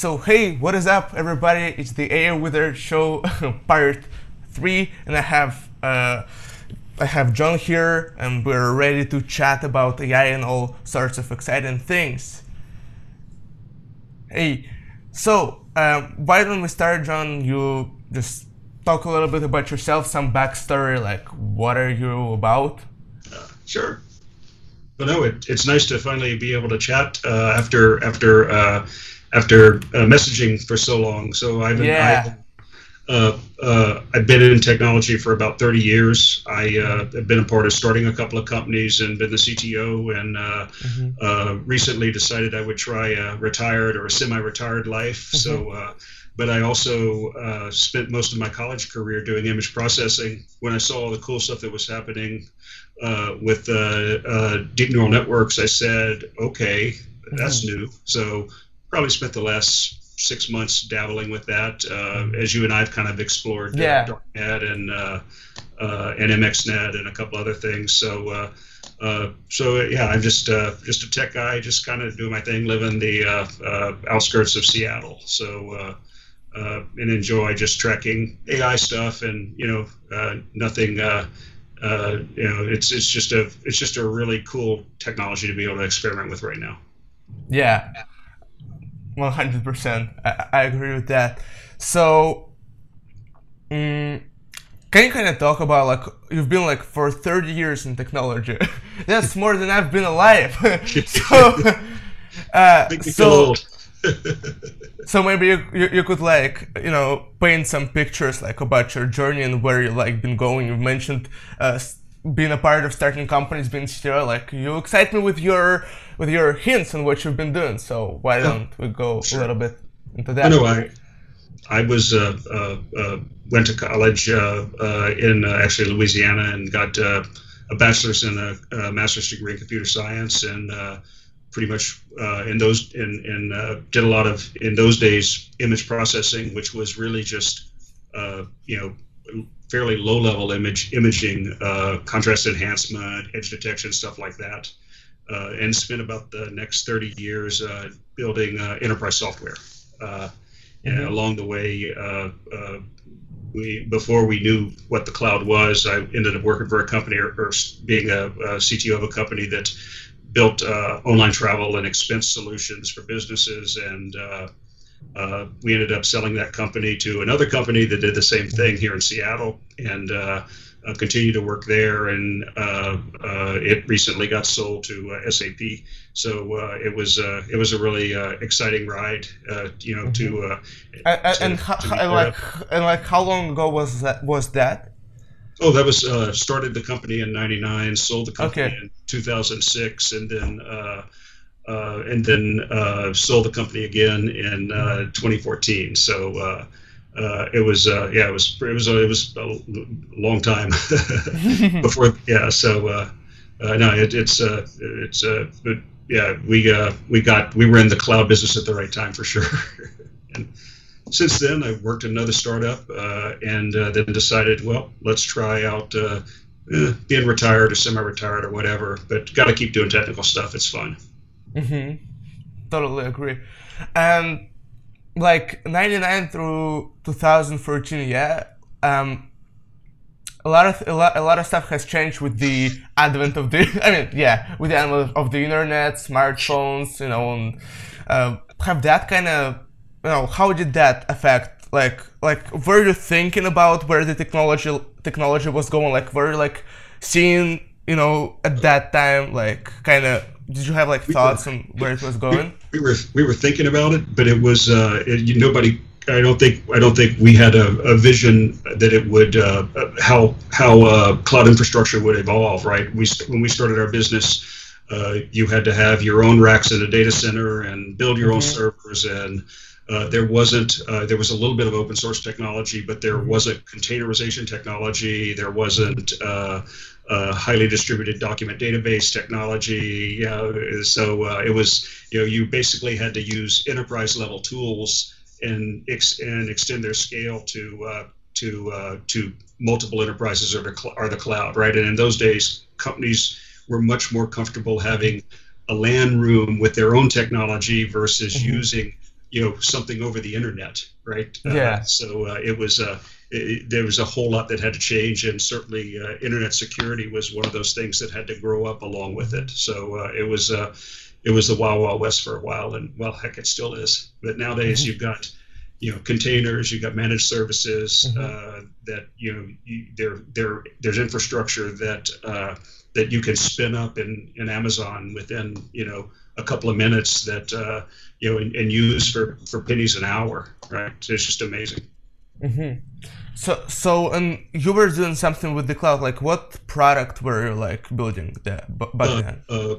So hey, what is up, everybody? It's the AI Wizard Show, part three, and I have uh, I have John here, and we're ready to chat about AI and all sorts of exciting things. Hey, so um, why don't we start, John? You just talk a little bit about yourself, some backstory, like what are you about? Uh, sure. Well, no, it, it's nice to finally be able to chat uh, after after uh, after uh, messaging for so long. So I've been, yeah. I, uh, uh, I've been in technology for about 30 years. I have been a part of starting a couple of companies and been the CTO. And mm-hmm. recently decided I would try a retired or a semi-retired life. Mm-hmm. So but I also uh, spent most of my college career doing image processing. When I saw all the cool stuff that was happening uh, with uh, uh deep neural networks, I said, okay, that's mm-hmm. new. So probably spent the last six months dabbling with that. Uh, as you and I've kind of explored uh, yeah. DarkNet and and MXNet and a couple other things. So. Uh, so yeah, I'm just uh, just a tech guy, just kind of doing my thing, living the uh, outskirts of Seattle. So uh, and enjoy just tracking AI stuff and you know uh, nothing. Uh, uh, you know, it's it's just a it's just a really cool technology to be able to experiment with right now. Yeah, one hundred percent. I agree with that. So, um, can you kind of talk about like you've been like for thirty years in technology? That's more than I've been alive. so, uh, so so maybe you, you, you, could like you know paint some pictures like about your journey and where you like been going you've mentioned uh, being a part of starting companies being still like you excite me with your with your hints on what you've been doing. So why don't we go sure. a little bit into that? I know I I was uh, uh, uh went to college uh, uh, in actually Louisiana and got a bachelor's and a, master's degree in computer science and pretty much uh, in those in, in uh, did a lot of in those days image processing, which was really just uh, you know fairly low level image imaging, uh, contrast enhancement, edge detection, stuff like that, uh, and spent about the next 30 years uh, building enterprise software. And mm-hmm. along the way, we before we knew what the cloud was, I ended up working for a company or, or being a, a CTO of a company that built uh, online travel and expense solutions for businesses, and uh, uh, we ended up selling that company to another company that did the same thing here in Seattle, and uh, uh, continue to work there. And uh, it recently got sold to SAP, so it was it was a really exciting ride, you know, to, mm-hmm. and, and, to and like and like how long ago was that was that? Oh, that was uh, started the company in '99, sold the company okay. in 2006, and then uh, uh, and then uh, sold the company again in uh, 2014. So uh, it was yeah, it was it was it was a long time before yeah. So no, it, it's it's but yeah, we we got we were in the cloud business at the right time for sure. and, since then, I've worked another startup uh, and uh, then decided, well, let's try out uh, being retired or semi-retired or whatever. But got to keep doing technical stuff. It's fun. Mm-hmm. Totally agree. And like 99 through 2014, yeah. Um, a lot of a lot, a lot of stuff has changed with the advent of the I mean yeah with the advent of the internet, smartphones, you know, and uh, have that kind of you know, how did that affect like like were you thinking about where the technology technology was going? Like were you like seeing you know at that time like kind of did you have like thoughts were, on where it was going? We, we, were we were thinking about it, but it was uh, it, you, nobody. I don't think I don't think we had a, a vision that it would uh, how how uh, cloud infrastructure would evolve. Right, we when we started our business, uh, you had to have your own racks in a data center and build your mm-hmm. own servers and uh, there wasn't uh, there was a little bit of open source technology, but there mm-hmm. wasn't containerization technology. There wasn't uh, highly distributed document database technology. Yeah, so uh, it was you know you basically had to use enterprise level tools and ex- and extend their scale to uh, to to multiple enterprises or the cl- or the cloud, right? And in those days, companies were much more comfortable having a LAN room with their own technology versus mm-hmm. using you know something over the internet, right? Yeah. Uh, so uh, it was uh, it, there was a whole lot that had to change, and certainly uh, internet security was one of those things that had to grow up along with it. So uh, it was uh, it was the wild wild west for a while, and well, heck, it still is. But nowadays, mm-hmm. you've got you know containers you've got managed services mm-hmm. uh, that you know you, there there there's infrastructure that uh, that you can spin up in in Amazon within you know a couple of minutes that uh, you know and, and, use for for pennies an hour right it's just amazing mm-hmm. So so and you were doing something with the cloud like what product were you like building that back uh, then uh,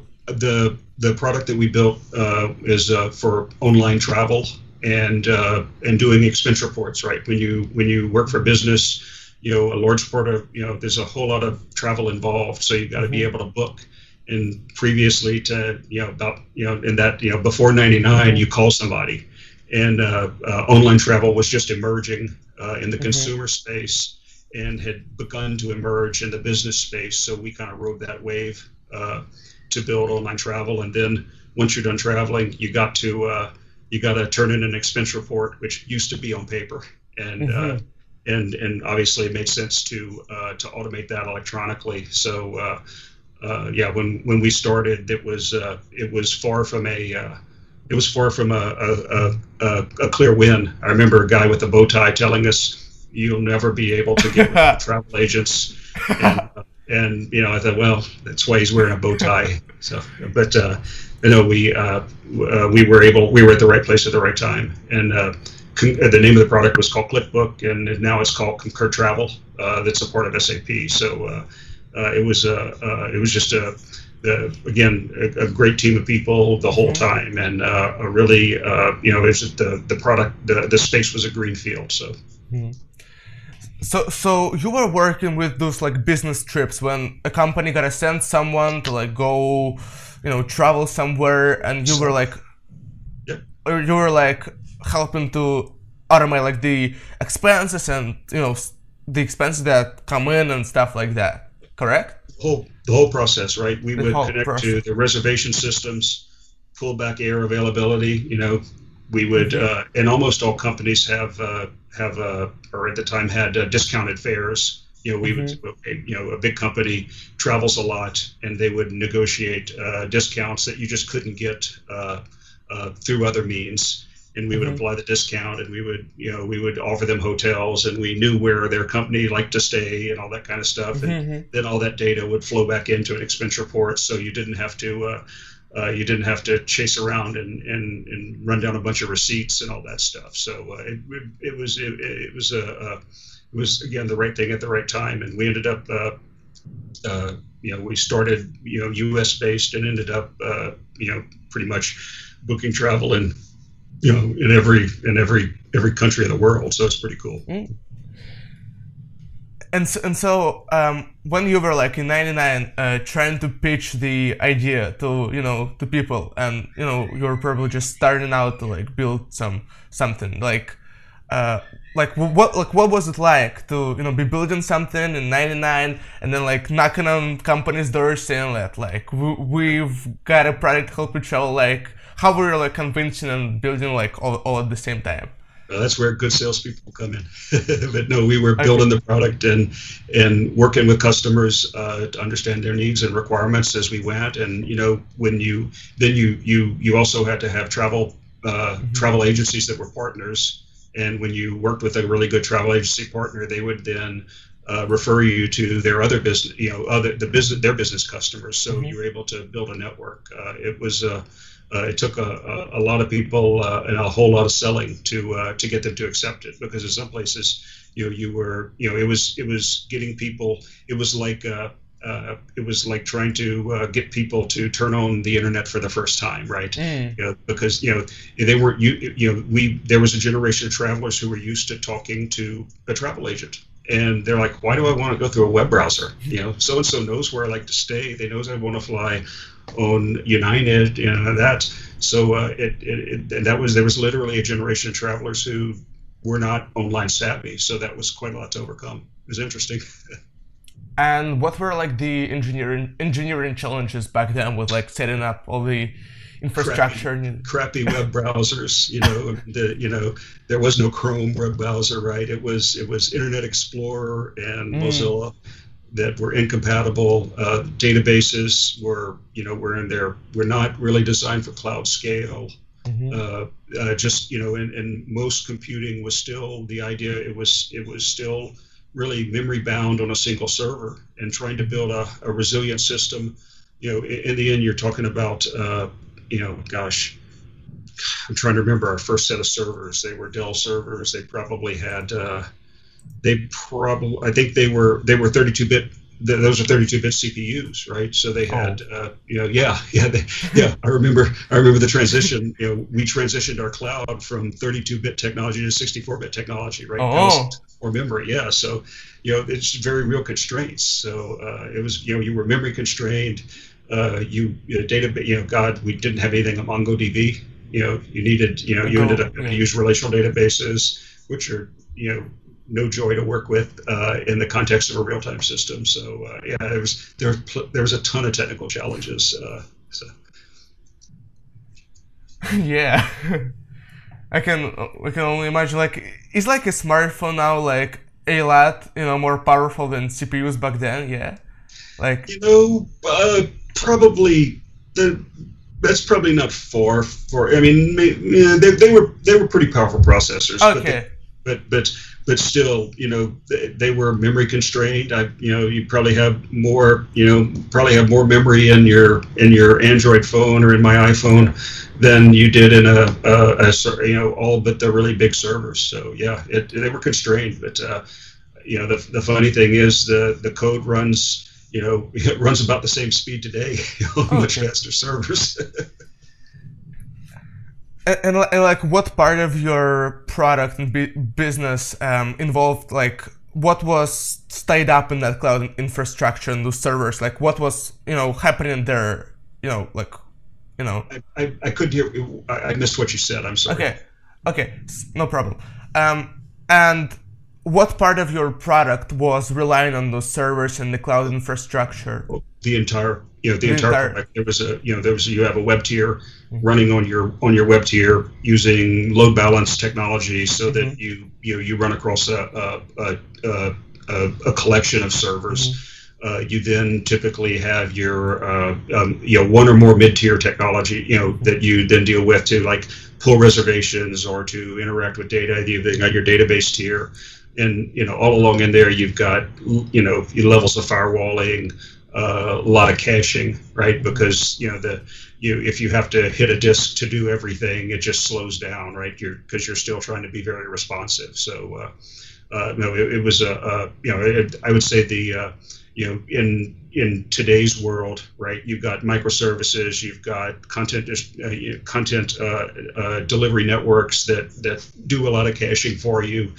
the the product that we built uh, is for online travel and uh, and doing expense reports. Right when you when you work for business, you know a large part of you know there's a whole lot of travel involved, so you've got to mm-hmm. be able to book. And previously to you know about you know in that you know before '99, you call somebody, and uh, uh, online travel was just emerging uh, in the mm-hmm. consumer space and had begun to emerge in the business space. So we kind of rode that wave uh, to build online travel, and then once you're done traveling, you got to uh, you got to turn in an expense report, which used to be on paper, and mm-hmm. uh, and and obviously it made sense to uh, to automate that electronically. So uh, uh yeah, when when we started, it was uh, it was far from a uh, it was far from a a, a, a clear win. I remember a guy with a bow tie telling us, "You'll never be able to get travel agents." And, uh, and you know, I thought, well, that's why he's wearing a bow tie. So, but uh, you know, we uh, uh, we were able, we were at the right place at the right time, and uh, con- uh, the name of the product was called ClickBook, and now it's called Concur Travel. that's a part of SAP. So it was it was just a uh, again, a, a, great team of people the whole mm-hmm. time, and uh, a really, uh, you know, it's the the product, the, the space was a green field. So. Mm-hmm. So, so you were working with those like business trips when a company gotta send someone to like go you know travel somewhere and you were like yeah. or you were like helping to automate like the expenses and you know the expenses that come in and stuff like that correct whole the whole process right we the would connect process. to the reservation systems pull back air availability you know we would mm-hmm. uh, and almost all companies have uh, have uh, or at the time had uh, discounted fares you know, we mm-hmm. would, you know, a big company travels a lot, and they would negotiate uh, discounts that you just couldn't get uh, uh, through other means. And we mm-hmm. would apply the discount, and we would, you know, we would offer them hotels, and we knew where their company liked to stay, and all that kind of stuff. Mm-hmm. And then all that data would flow back into an expense report, so you didn't have to. Uh, uh, you didn't have to chase around and, and, and run down a bunch of receipts and all that stuff. So uh, it, it, was it, it was a, it was again the right thing at the right time, and we ended up, uh, uh, you know, we started, you know, U.S. based and ended up, uh, you know, pretty much booking travel in, you know, in every in every every country in the world. So it's pretty cool. Mm. And so, and so um, when you were like in '99 uh, trying to pitch the idea to you know to people, and you know you were probably just starting out to like build some something like uh, like what like what was it like to you know be building something in 99 and then like knocking on companies doors saying that like we've got a product to help you travel like how were you like convincing and building like all, all at the same time well, that's where good salespeople come in. but no, we were building the product and and working with customers uh, to understand their needs and requirements as we went. And you know, when you then you you you also had to have travel uh, mm-hmm. travel agencies that were partners and when you worked with a really good travel agency partner, they would then uh, refer you to their other business, you know, other the business their business customers. So mm-hmm. you were able to build a network. Uh, it was uh, uh it took a, a, a, lot of people uh, and a whole lot of selling to uh, to get them to accept it because in some places, you know, you were you know it was it was getting people. It was like uh, it was like trying to uh, get people to turn on the internet for the first time, right? Mm. You know, because you know they weren't you you know we there was a generation of travelers who were used to talking to a travel agent, and they're like, why do I want to go through a web browser? You know, so and so knows where I like to stay. They knows I want to fly on United, you know that. So uh, it, it, it that was there was literally a generation of travelers who were not online savvy, so that was quite a lot to overcome. It was interesting. And what were like the engineering engineering challenges back then with like setting up all the infrastructure. Crappy, crappy web browsers. You know, the, you know, there was no Chrome web browser, right? It was it was Internet Explorer and mm. Mozilla that were incompatible. Uh, databases were, you know, were in there. Were not really designed for cloud scale. Mm-hmm. Uh, uh, just you know, and, and most computing was still the idea. It was it was still really memory bound on a single server and trying to build a, a resilient system. You know, in, in, the end, you're talking about, uh, you know, gosh, I'm trying to remember our first set of servers. They were Dell servers. They probably had, uh, they probably, I think they were they were 32-bit those are 32-bit CPUs, right? So they oh. had, oh. uh, you know, yeah, yeah, they, yeah. I remember, I remember the transition. You know, we transitioned our cloud from 32-bit technology to 64-bit technology, right? Oh. Or memory, yeah. So, you know, it's very real constraints. So uh, it was, you know, you were memory constrained. Uh, you, you know, data, you know, God, we didn't have anything on MongoDB. You know, you needed, you know, you ended up yeah. to use relational databases, which are, you know, no joy to work with uh, in the context of a real-time system. So uh, yeah, there was there there was a ton of technical challenges. Uh, so yeah, I can we can only imagine like it's like a smartphone now like a lot you know more powerful than CPUs back then. Yeah, like you know uh, probably the that's probably not far for. I mean, they, they were they were pretty powerful processors. Okay. But, they, but but but still, you know, they, they, were memory constrained. I, you know, you probably have more, you know, probably have more memory in your in your Android phone or in my iPhone than you did in a, a, a you know, all but the really big servers. So yeah, it, they were constrained. But uh, you know, the the funny thing is the the code runs. You know, it runs about the same speed today on oh, much okay. faster servers. And, and, and, like, what part of your product and business um, involved like what was stayed up in that cloud infrastructure and those servers? Like, what was you know happening there? You know, like, you know. I, I, I couldn't hear. I, I missed what you said. I'm sorry. Okay, okay, no problem. Um, and what part of your product was relying on those servers and the cloud infrastructure? The entire, you know, the, the entire, entire there was a, you know, there was a, you have a web tier mm-hmm. running on your on your web tier using load balance technology, so mm-hmm. that you you know you run across a a, a, a, a collection of servers. Mm-hmm. Uh, you then typically have your uh, um, you know one or more mid-tier technology you know that you then deal with to like pull reservations or to interact with data. You've got your database tier and you know all along in there you've got you know levels of firewalling a lot of caching right? Because you know the you if you have to hit a disk to do everything it just slows down right? You're because you're still trying to be very responsive. So uh, uh, no it, it was a, a you know it, i would say the uh, you know in in today's world right you've got microservices you've got content uh, content uh, uh, delivery networks that that do a lot of caching for you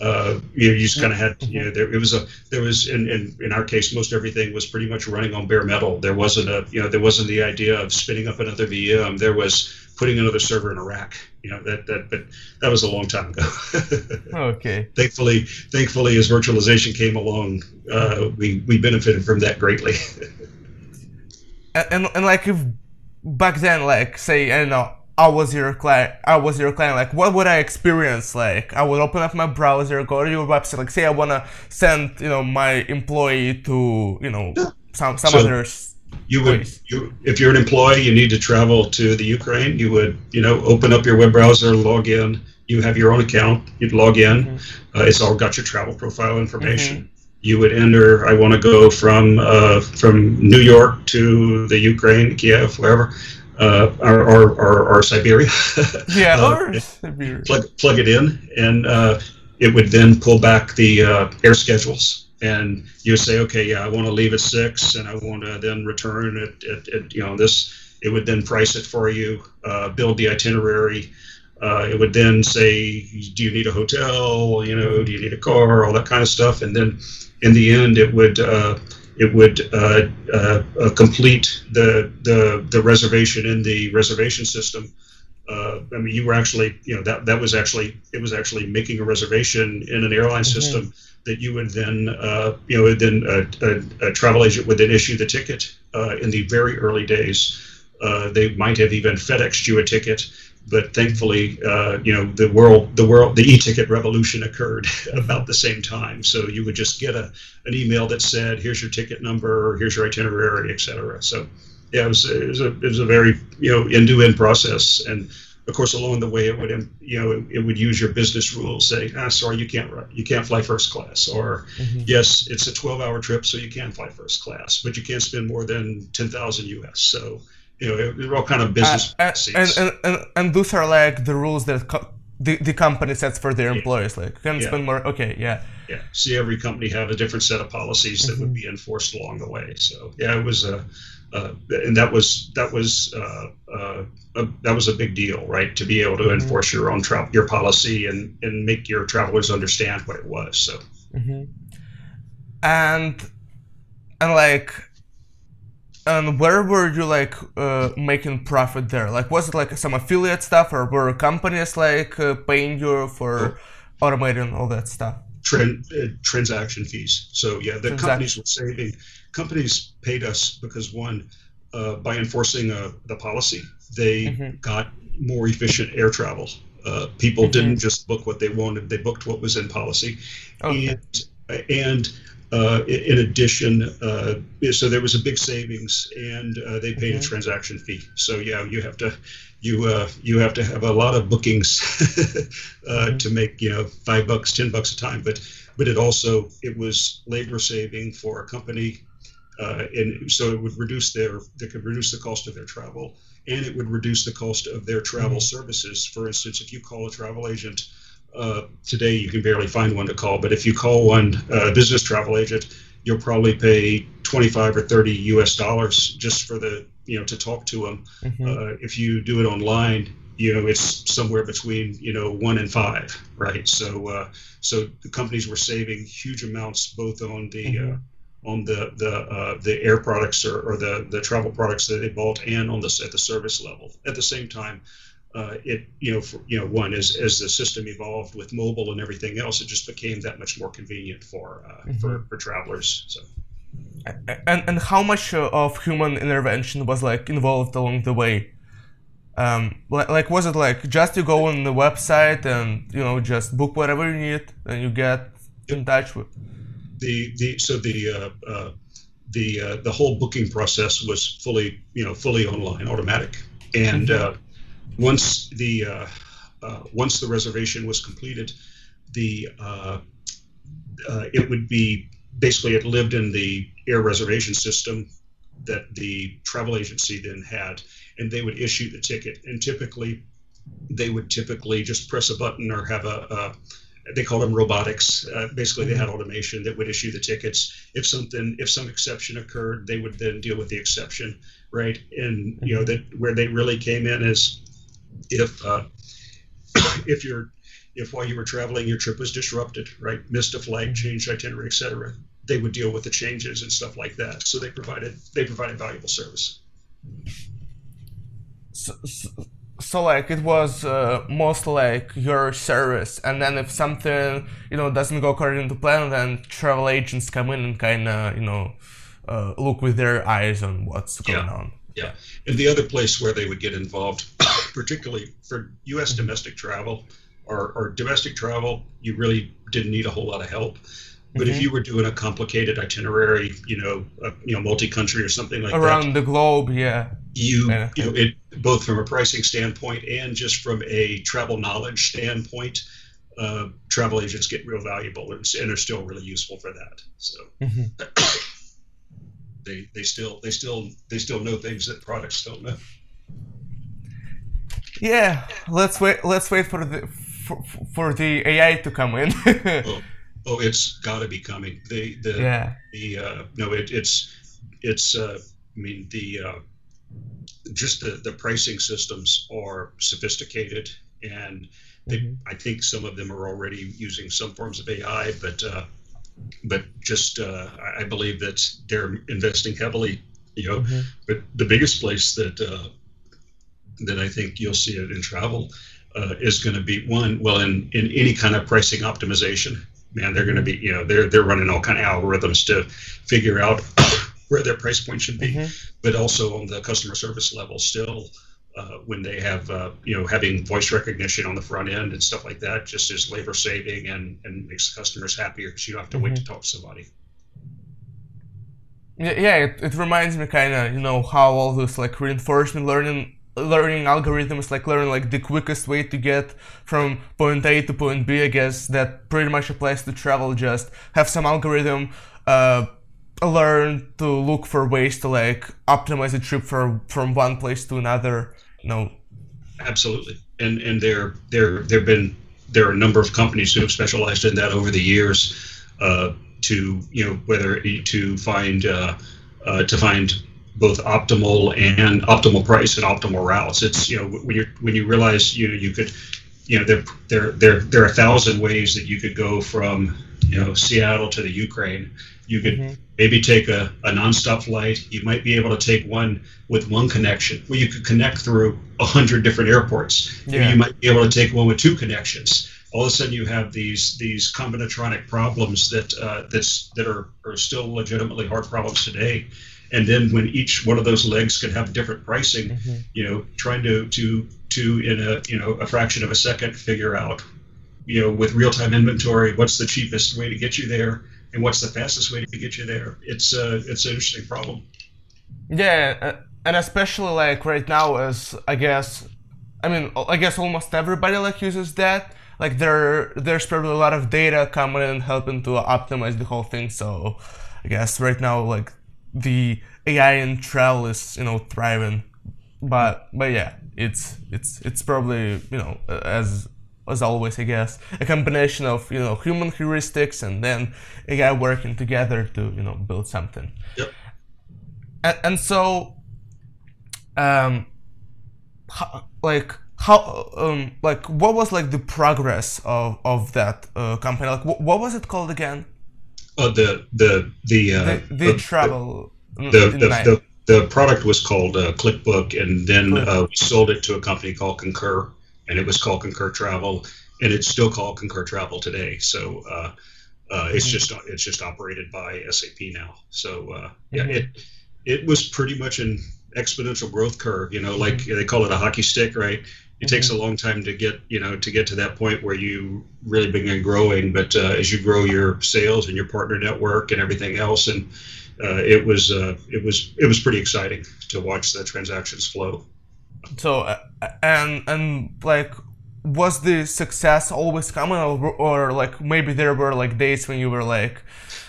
uh, you, know, you just kind of had, you know, there it was a there was in, in in our case most everything was pretty much running on bare metal. There wasn't a you know there wasn't the idea of spinning up another VM. There was putting another server in a rack. You know that that but that was a long time ago. okay. Thankfully, thankfully, as virtualization came along, uh, we we benefited from that greatly. and, and and like if back then, like say I don't know I was your client. I was your client. Like, what would I experience? Like, I would open up my browser, go to your website. Like, say I wanna send, you know, my employee to, you know, some some so others. You would, you, if you're an employee, you need to travel to the Ukraine. You would, you know, open up your web browser, log in. You have your own account. You'd log in. Mm-hmm. Uh, it's all got your travel profile information. Mm-hmm you would enter. I want to go from uh, from New York to the Ukraine, Kiev, wherever uh, or, or, or, or, Siberia. yeah, uh, Siberia. Plug, plug it in, and uh, it would then pull back the uh, air schedules. And you would say, okay, yeah, I want to leave at six, and I want to then return at, at, at, you know this. It would then price it for you, uh, build the itinerary. Uh, it would then say, do you need a hotel? You know, do you need a car? All that kind of stuff. And then in the end, it would it would uh, uh, uh, complete the, the the reservation in the reservation system. Uh, I mean, you were actually, you know, that that was actually it was actually making a reservation in an airline mm-hmm. system that you would then, uh, you know, then a, a, a, travel agent would then issue the ticket uh, in the very early days Uh, they might have even FedExed you a ticket, but thankfully, uh, you know, the world, the world, the e-ticket revolution occurred about the same time. So you would just get a an email that said, "Here's your ticket number, here's your itinerary, etc." So, yeah, it was, it was a it was a very you know end-to-end process, and of course, along the way, it would you know it, it would use your business rules, say, "Ah, sorry, you can't you can't fly first class," or mm-hmm. "Yes, it's a 12-hour trip, so you can fly first class, but you can't spend more than 10,000 US." So you know, they're all kind of business uh, and, and, and, and those are like the rules that co- the, the company sets for their employees. Like, can yeah. spend more. Okay, yeah. Yeah. See, every company have a different set of policies that mm-hmm. would be enforced along the way. So, yeah, it was a, uh, and that was that was uh, uh, a, that was a big deal, right? To be able to mm-hmm. enforce your own travel your policy and and make your travelers understand what it was. So, mm-hmm. and and like and where were you like uh, making profit there? Like, was it like some affiliate stuff, or were companies like uh, paying you for automating all that stuff? Tran- uh, transaction fees. So yeah, the companies were saving. Companies paid us because one, uh, by enforcing uh, the policy, they mm-hmm. got more efficient air travel. Uh, people mm-hmm. didn't just book what they wanted; they booked what was in policy, okay. and and in addition, uh, so there was a big savings, and uh, they paid mm-hmm. a transaction fee. So yeah, you have to you uh, you have to have a lot of bookings uh, mm-hmm. to make you know five bucks, ten bucks a time. But but it also it was labor saving for a company, uh, and so it would reduce their they could reduce the cost of their travel, and it would reduce the cost of their travel mm-hmm. services. For instance, if you call a travel agent uh, today you can barely find one to call, but if you call one uh, business travel agent, you'll probably pay 25 or 30 US dollars just for the, you know, to talk to them. Mm-hmm. Uh, if you do it online, you know, it's somewhere between, you know, one and five, right? So, uh, so the companies were saving huge amounts both on the, uh, mm-hmm. on the the uh, the air products or, or the the travel products that they bought and on the at the service level. At the same time, uh, it you know for, you know one as as the system evolved with mobile and everything else, it just became that much more convenient for uh, mm-hmm. for, for travelers. So. And and how much of human intervention was like involved along the way? Um, like, like was it like just you go on the website and you know just book whatever you need and you get in touch with the the so the uh, uh, the uh, the whole booking process was fully you know fully online automatic and mm-hmm. Once the uh, uh, once the reservation was completed, the uh, uh, it would be basically it lived in the air reservation system that the travel agency then had, and they would issue the ticket. And typically, they would typically just press a button or have a, a they called them robotics. Uh, basically, they had mm-hmm. automation that would issue the tickets. If something, if some exception occurred, they would then deal with the exception, right? And you know that where they really came in is if uh, if you're if while you were traveling your trip was disrupted, right, missed a flight, changed itinerary, etc., they would deal with the changes and stuff like that. So they provided they provided valuable service. So, so, so like it was uh, most like your service, and then if something you know doesn't go according to plan, then travel agents come in and kind of you know uh, look with their eyes on what's going yeah. on. Yeah. And the other place where they would get involved, particularly for U.S. domestic travel or, or domestic travel, you really didn't need a whole lot of help. But mm-hmm. if you were doing a complicated itinerary, you know, you know, multi-country or something like around that, around the globe, yeah, you, yeah. you know, it both from a pricing standpoint and just from a travel knowledge standpoint, uh, travel agents get real valuable and, and are still really useful for that. So. Mm-hmm. they they still they still they still know things that products don't know. Yeah, let's wait. Let's wait for the for, for the AI to come in. oh, oh, it's got to be coming. The the yeah. the uh, no, it, it's it's. Uh, I mean the uh, just the the pricing systems are sophisticated and. They, mm-hmm. I think some of them are already using some forms of AI, but uh, but just uh, I believe that they're investing heavily. You know, mm-hmm. but the biggest place that uh, that I think you'll see it in travel uh, is going to be one. Well, in in any kind of pricing optimization, man, they're going to be you know they're they're running all kind of algorithms to figure out where their price point should be, mm-hmm. but also on the customer service level still. Uh, when they have uh, you know having voice recognition on the front end and stuff like that just is labor saving and and makes customers happier because you don't have to mm-hmm. wait to talk to somebody yeah it, it reminds me kind of you know how all this like reinforcement learning learning algorithms like learn like the quickest way to get from point a to point b i guess that pretty much applies to travel just have some algorithm uh, learn to look for ways to like optimize a trip for, from one place to another no. Absolutely, and and there there there've been there are a number of companies who have specialized in that over the years uh, to you know whether to find uh, uh, to find both optimal and optimal price and optimal routes. It's you know when you when you realize you know you could you know there there there there are a thousand ways that you could go from you know Seattle to the Ukraine you could mm-hmm. maybe take a, a nonstop flight. You might be able to take one with one connection where you could connect through a hundred different airports. Yeah. You might be able to take one with two connections. All of a sudden, you have these these combinatoric problems that uh, that's that are, are still legitimately hard problems today. And then when each one of those legs can have different pricing, mm-hmm. you know, trying to to to in a you know a fraction of a second figure out, you know, with real time inventory, what's the cheapest way to get you there and what's the fastest way to get you there? It's a it's an interesting problem. Yeah, and especially like right now, as I guess, I mean, I guess almost everybody like uses that. Like there, there's probably a lot of data coming in helping to optimize the whole thing. So, I guess right now, like the AI in travel is you know thriving. But but yeah, it's it's it's probably you know as as always, I guess, a combination of you know human heuristics and then AI working together to you know build something. Yep. And, and so, um, how, like how um like what was like the progress of of that uh, company? Like what, what was it called again? Oh, the the the uh, the, the, the travel. The, the, the, the, product was called uh, ClickBook, and then uh, we sold it to a company called Concur and it was called Concur Travel, and it's still called Concur Travel today. So uh, uh, it's mm-hmm. just it's just operated by SAP now. So uh, yeah, mm-hmm. it it was pretty much an exponential growth curve. You know, like mm-hmm. they call it a hockey stick, right? It takes a long time to get you know to get to that point where you really begin growing. But uh, as you grow your sales and your partner network and everything else, and uh, it was uh, it was it was pretty exciting to watch the transactions flow. So uh, and and like was the success always coming or, or, like maybe there were like days when you were like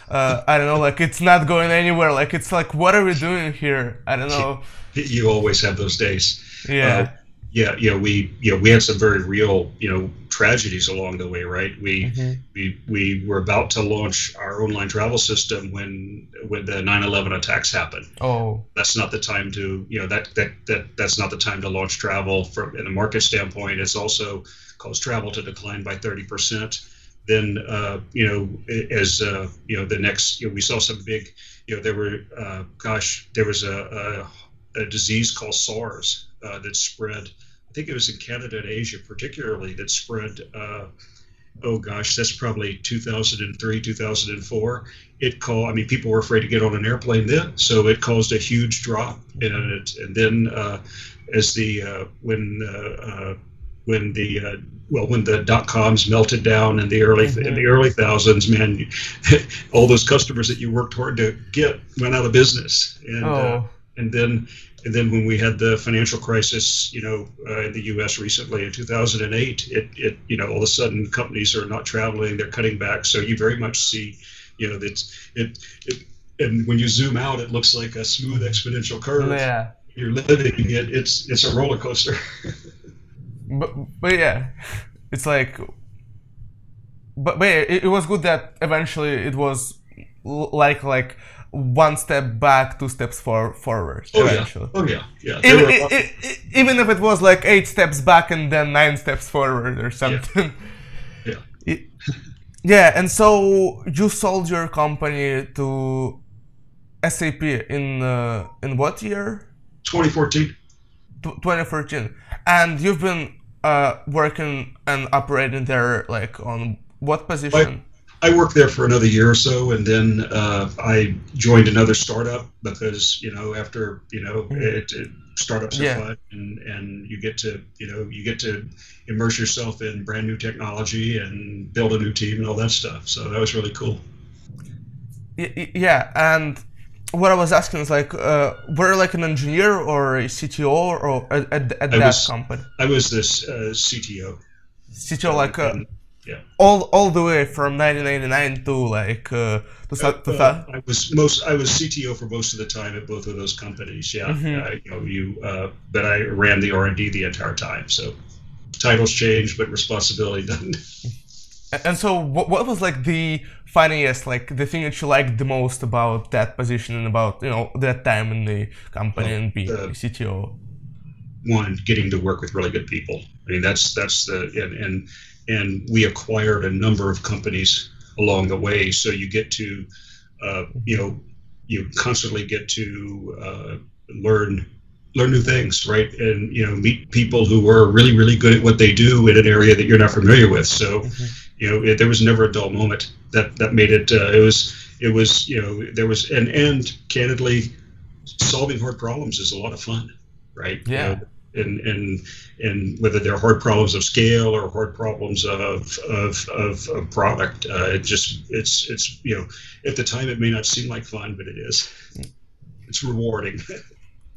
uh, i don't know like it's not going anywhere like it's like what are we doing here i don't know you always have those days yeah uh, yeah, you know, we you know we had some very real you know tragedies along the way, right? We mm-hmm. we we were about to launch our online travel system when when the 9/11 attacks happened. Oh, that's not the time to you know that that that that's not the time to launch travel from in a market standpoint. It's also caused travel to decline by 30 percent. Then uh, you know as uh, you know the next you know, we saw some big you know there were uh, gosh there was a, a, a disease called SARS uh, that spread I think it was in Canada and Asia particularly that spread. Uh, oh gosh, that's probably 2003, 2004. It called. I mean, people were afraid to get on an airplane then, so it caused a huge drop in it. And then uh, as the uh, when uh, uh, when the uh, well when the dot coms melted down in the early mm-hmm. in the early thousands, man, all those customers that you worked hard to get went out of business, and oh. and then and then when we had the financial crisis, you know, uh, in the U.S. recently in 2008, it, it, you know, all of a sudden companies are not traveling, they're cutting back. So you very much see, you know, that it, it, and when you zoom out, it looks like a smooth exponential curve. Yeah. You're living it. It's it's a roller coaster. but but yeah, it's like, but but yeah, it, it was good that eventually it was like like one step back, two steps for, forward. Oh eventually. yeah, oh yeah, yeah. Even, it, it, even, if it was like eight steps back and then nine steps forward or something. Yeah. Yeah. yeah, and so you sold your company to SAP in uh, in what year? 2014. 2014, and you've been uh, working and operating there like on what position? I worked there for another year or so, and then uh, I joined another startup because you know after you know mm-hmm. it, it, startups are yeah. fun, and and you get to you know you get to immerse yourself in brand new technology and build a new team and all that stuff. So that was really cool. Yeah, and what I was asking is like, uh, were like an engineer or a CTO or at, at, at that was, company? I was this uh, CTO. CTO, like, uh, yeah. all all the way from 1999 to like uh, to, uh, uh, I was most I was CTO for most of the time at both of those companies. Yeah, mm-hmm. you know, you uh, but I ran the R and D the entire time. So titles changed, but responsibility doesn't. And so, what, what was like the funniest, like the thing that you liked the most about that position and about you know that time in the company well, and being uh, CTO? One, getting to work with really good people. I mean, that's that's the and and and we acquired a number of companies along the way, so you get to, uh, you know, you constantly get to uh, learn learn new things, right? And you know, meet people who are really, really good at what they do in an area that you're not familiar with. So, mm-hmm. you know, it, there was never a dull moment that that made it. Uh, it was it was you know there was and and candidly, solving hard problems is a lot of fun, right? Yeah. You know, and and and whether they're hard problems of scale or hard problems of of of, of product, uh, it just it's it's you know at the time it may not seem like fun, but it is. It's rewarding.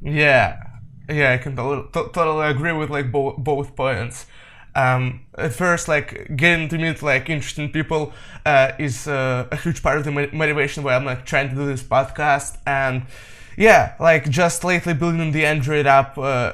Yeah, yeah, I can totally, agree with like both both points. Um, at first, like getting to meet like interesting people uh, is uh, a huge part of the motivation why I'm like trying to do this podcast. And yeah, like just lately building the Android app, uh,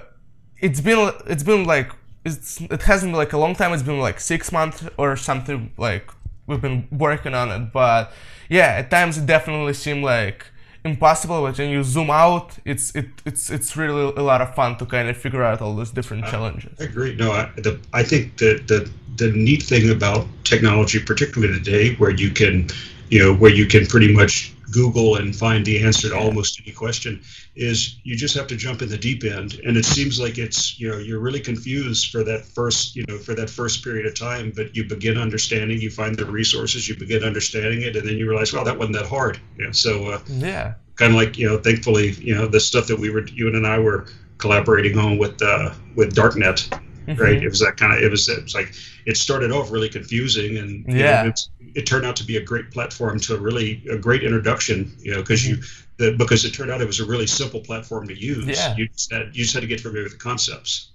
it's been it's been like it's it hasn't been like a long time. It's been like six months or something. Like we've been working on it, but yeah, at times it definitely seemed like impossible, but when you zoom out, it's it, it's it's really a lot of fun to kind of figure out all those different challenges. I agree. No, I, the, I think that the the neat thing about technology, particularly today, where you can, you know, where you can pretty much Google and find the answer to almost any question is you just have to jump in the deep end. And it seems like it's, you know, you're really confused for that first, you know, for that first period of time, but you begin understanding, you find the resources, you begin understanding it, and then you realize, well, that wasn't that hard. You know, so, uh, yeah. Kind of like, you know, thankfully, you know, the stuff that we were, you and I were collaborating on with, uh, with Darknet. Right? It was that kind of, it was, it was like, it started off really confusing and yeah. Know, it turned out to be a great platform to really a great introduction you know because mm-hmm. you the, because it turned out it was a really simple platform to use yeah. you just had you just had to get familiar with the concepts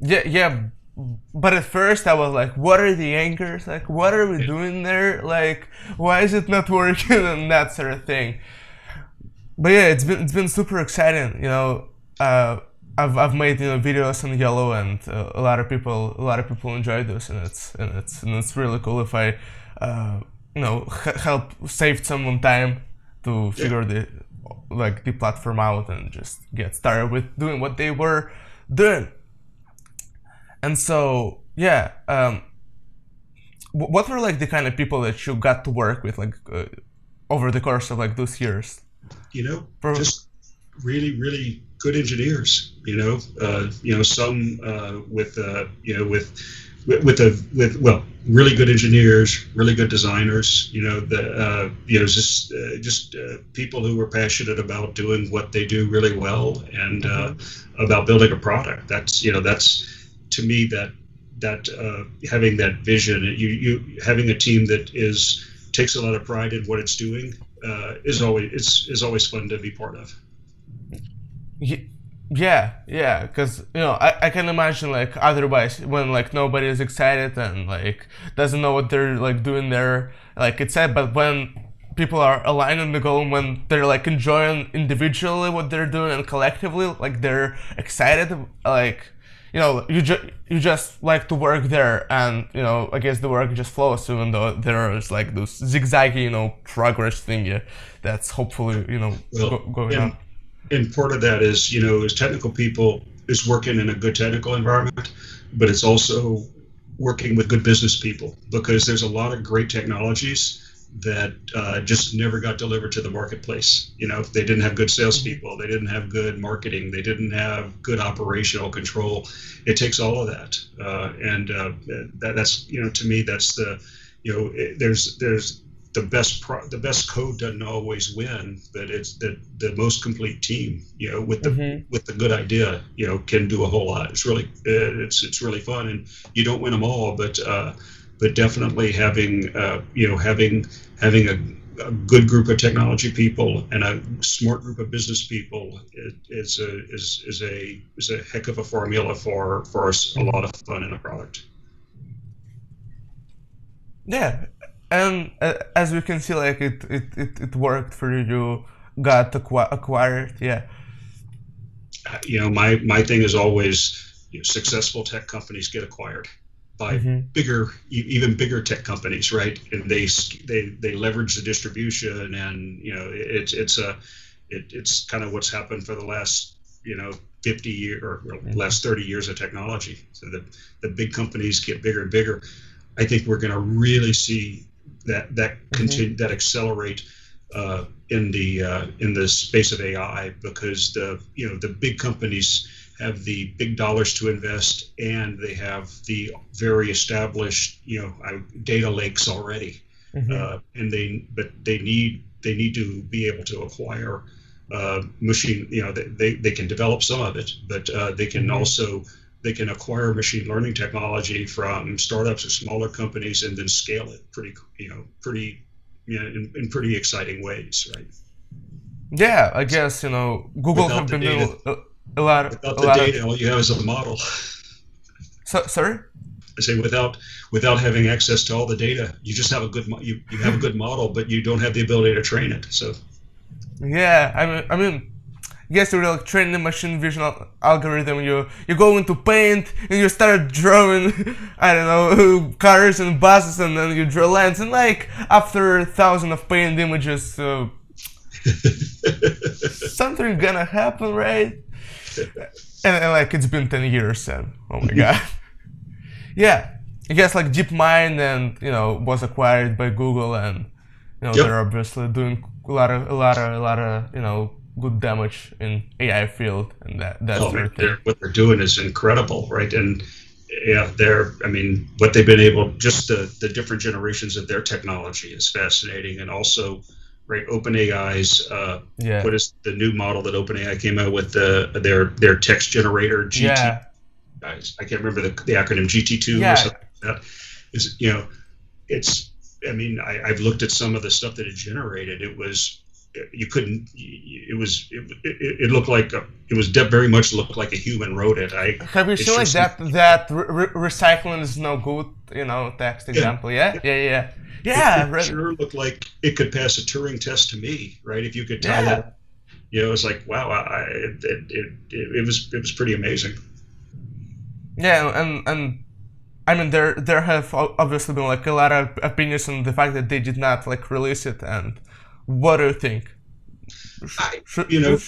yeah yeah but at first I was like, what are the anchors? Like, what are we yeah. doing there? Like, why is it not working and that sort of thing. But yeah, it's been it's been super exciting. You know, uh, I've, I've made you know videos on YOLO and uh, a lot of people a lot of people enjoy this and it's and it's and it's really cool if I uh, you know h- help save someone time to figure the like the platform out and just get started with doing what they were doing. And so yeah, um, what were like the kind of people that you got to work with like uh, over the course of like those years? You know, For, just really really good engineers. You know, uh, you know some uh, with uh, you know with with a with well really good engineers, really good designers. You know the uh, you know just uh, just uh, people who are passionate about doing what they do really well and mm-hmm. about building a product. That's you know that's to me that that having that vision. You you having a team that is takes a lot of pride in what it's doing is always it's is always fun to be part of. Yeah, yeah, because you know I, I can imagine like otherwise when like nobody is excited and like doesn't know what they're like doing there, like it's sad. But when people are aligned on the goal, when they're like enjoying individually what they're doing and collectively, like they're excited, like you know you just you just like to work there, and you know I guess the work just flows, even though there is like this zigzaggy you know progress thing that's hopefully you know well, go, going on and part of that is, you know, as technical people, is working in a good technical environment, but it's also working with good business people because there's a lot of great technologies that uh, just never got delivered to the marketplace. You know, they didn't have good salespeople, they didn't have good marketing, they didn't have good operational control. It takes all of that, uh, and uh, that, that's you know, to me, that's the you know, it, there's there's the best pro- the best code doesn't always win, but it's the the most complete team, you know, with the Mhm. with the good idea, you know, can do a whole lot. It's really uh, it's it's really fun, and you don't win them all, but uh, but definitely having uh, you know having having a, a good group of technology people and a smart group of business people is is a is, is a is a heck of a formula for for us, a lot of fun in a product. Yeah, and uh, as we can see, like it, it, it, it worked for you. You got acqui- acquired. Yeah. Uh, You know, my my thing is always you know, successful tech companies get acquired by Mhm. bigger, even bigger tech companies, right? And they they they leverage the distribution, and you know, it's it's a it, it's kind of what's happened for the last you know 50 year or well, last 30 years of technology. So the the big companies get bigger and bigger. I think we're going to really see that that continue that accelerate uh, in the uh, in the space of AI because the you know the big companies have the big dollars to invest and they have the very established you know data lakes already Mhm. uh, and they but they need they need to be able to acquire uh, machine you know they, they, they can develop some of it but uh, they can Mhm. also they can acquire machine learning technology from startups or smaller companies and then scale it pretty you know pretty you know in, in pretty exciting ways right Yeah, I guess you know Google Without have been doing data. a, a lot, without a the lot data of. all you have is a model So, sorry. I say without without having access to all the data, you just have a good you, you have a good model, but you don't have the ability to train it. So Yeah, I mean, I mean, yes, you're like training the machine vision al- algorithm. You you go into Paint and you start drawing, I don't know, cars and buses, and then you draw lines, and like after a thousand of Paint images, uh, something gonna happen, right? And, and, like it's been ten years, and oh my god, yeah. I guess like DeepMind and you know was acquired by Google, and you know Yep. they're obviously doing a lot of a lot of a lot of you know good damage in AI field and that that oh, sort of thing. what they're doing is incredible, right? And yeah, they're I mean what they've been able just the the different generations of their technology is fascinating, and also right OpenAI's uh, Yeah, what is the new model that OpenAI came out with the their their text generator GT yeah, guys. I can't remember the, the acronym GT2 Yeah. or something like that. Is you know, it's. I mean, I, I've looked at some of the stuff that it generated. It was, you couldn't. It was. It, it, it looked like a, it was de- very much looked like a human wrote it. I. Have you seen like that that re- re- recycling is no good? You know, text example. Yeah, yeah, yeah, yeah. it right. sure looked like it could pass a Turing test to me, right? If you could tell Yeah. it. You know, it was like wow. I, it, it, it, it was it was pretty amazing. Yeah, and and I mean there there have obviously been like a lot of opinions on the fact that they did not like release it. And what do you think? I, you know,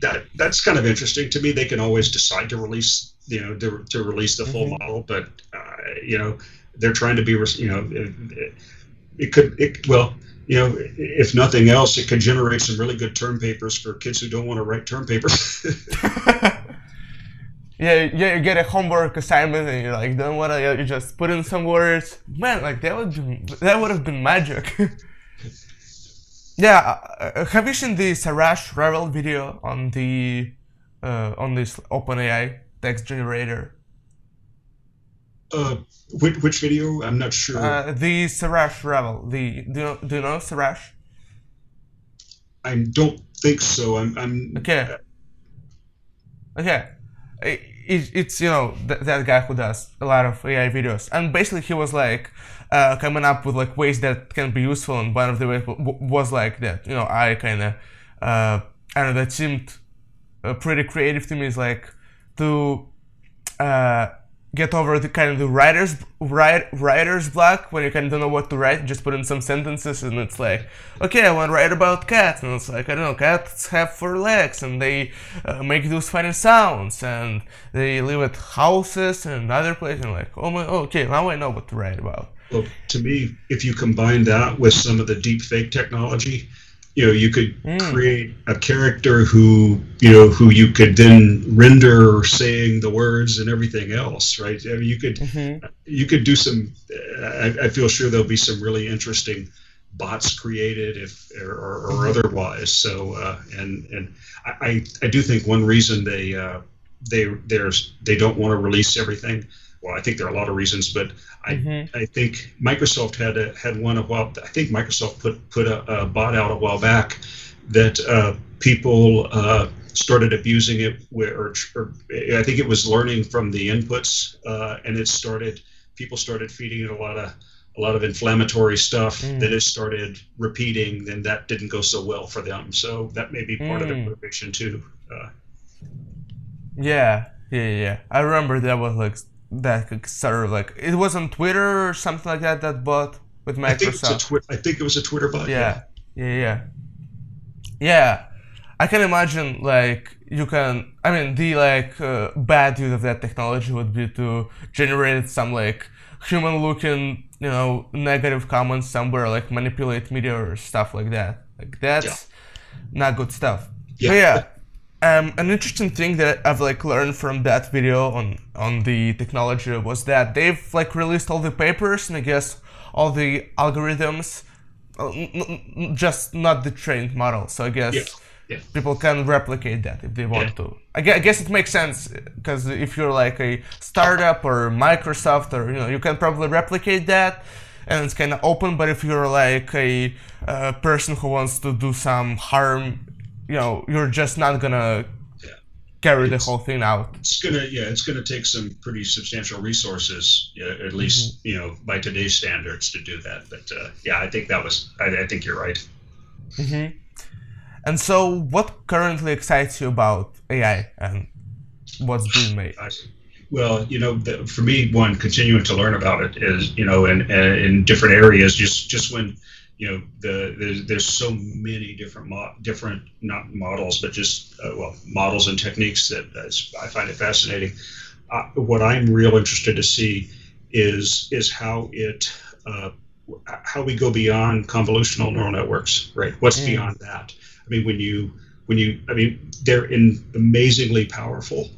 that that's kind of interesting to me. They can always decide to release, you know, to, to release the full Mhm. model, but uh, you know, they're trying to be, you know, it, it, could, it, well, you know, if nothing else, it could generate some really good term papers for kids who don't want to write term papers. yeah, yeah, you get a homework assignment and you're like, don't wanna you just put in some words. Man, like that would be, that would have been magic. yeah, uh, have you seen the Siraj Raval video on the uh, on this OpenAI text generator? uh, which, which video? I'm not sure. Uh, the Siraj Raval. The do you know, do you know Siraj? I don't think so. I'm, I'm Okay. Okay. It, it's you know th- that guy who does a lot of AI videos, and basically he was like uh, coming up with like ways that can be useful, and one of the ways w- was like that. You know, I kind of uh, I don't know that seemed uh, pretty creative to me. Is like to uh, get over the kind of the writer's write, writer's block when you kind of don't know what to write. Just put in some sentences, and it's like, okay, I want to write about cats, and it's like I don't know, cats have four legs, and they uh, make those funny sounds, and they live at houses and other places. And like, oh my, okay, now I know what to write about. Well, to me, if you combine that with some of the deep fake technology, you know, you could Mm. create a character who, you know, who you could then render saying the words and everything else, right? I mean, you could Mm-hmm. you could do some. I, I, feel sure there'll be some really interesting bots created if or, or, or otherwise. So uh, and and I, I do think one reason they uh, they there's they don't want to release everything. Well, I think there are a lot of reasons, but I mm-hmm. I think Microsoft had a, had one a while. I think Microsoft put put a, a bot out a while back that uh, people uh, started abusing it, where, or, or, I think it was learning from the inputs, uh, and it started people started feeding it a lot of a lot of inflammatory stuff mm. that it started repeating, then that didn't go so well for them. So that may be part mm. of the motivation too. Uh, yeah, yeah, yeah. I remember that was like that sort of like it was on Twitter or something like that. That bot with Microsoft. I think, it was a twi- I think it was a Twitter bot. Yeah, yeah, yeah, yeah. yeah. I can imagine like you can. I mean, the like uh, bad use of that technology would be to generate some like human-looking, you know, negative comments somewhere, like manipulate media or stuff like that. Like that's yeah. not good stuff. Yeah. But yeah. Um, an interesting thing that I've like learned from that video on on the technology was that they've like released all the papers and I guess all the algorithms, uh, just not the trained model. So I guess yeah. people can replicate that if they want yeah. to. I guess it makes sense because if you're like a startup or Microsoft or you know you can probably replicate that and it's kind of open. But if you're like a, a person who wants to do some harm, you know you're just not gonna yeah. carry it's, the whole thing out. It's gonna yeah, it's gonna take some pretty substantial resources, at least mm-hmm. you know by today's standards to do that. But uh, yeah, I think that was I, I think you're right. Mm-hmm. And so, what currently excites you about AI and what's being made? Well, you know, the, for me, one continuing to learn about it is, you know, in in different areas. Just just when, you know, the there's, there's so many different mo- different not models, but just uh, well models and techniques that I find it fascinating. Uh, what I'm real interested to see is is how it uh, how we go beyond convolutional neural networks, right? What's mm. beyond that? I mean, when you when you I mean, they're in amazingly powerful,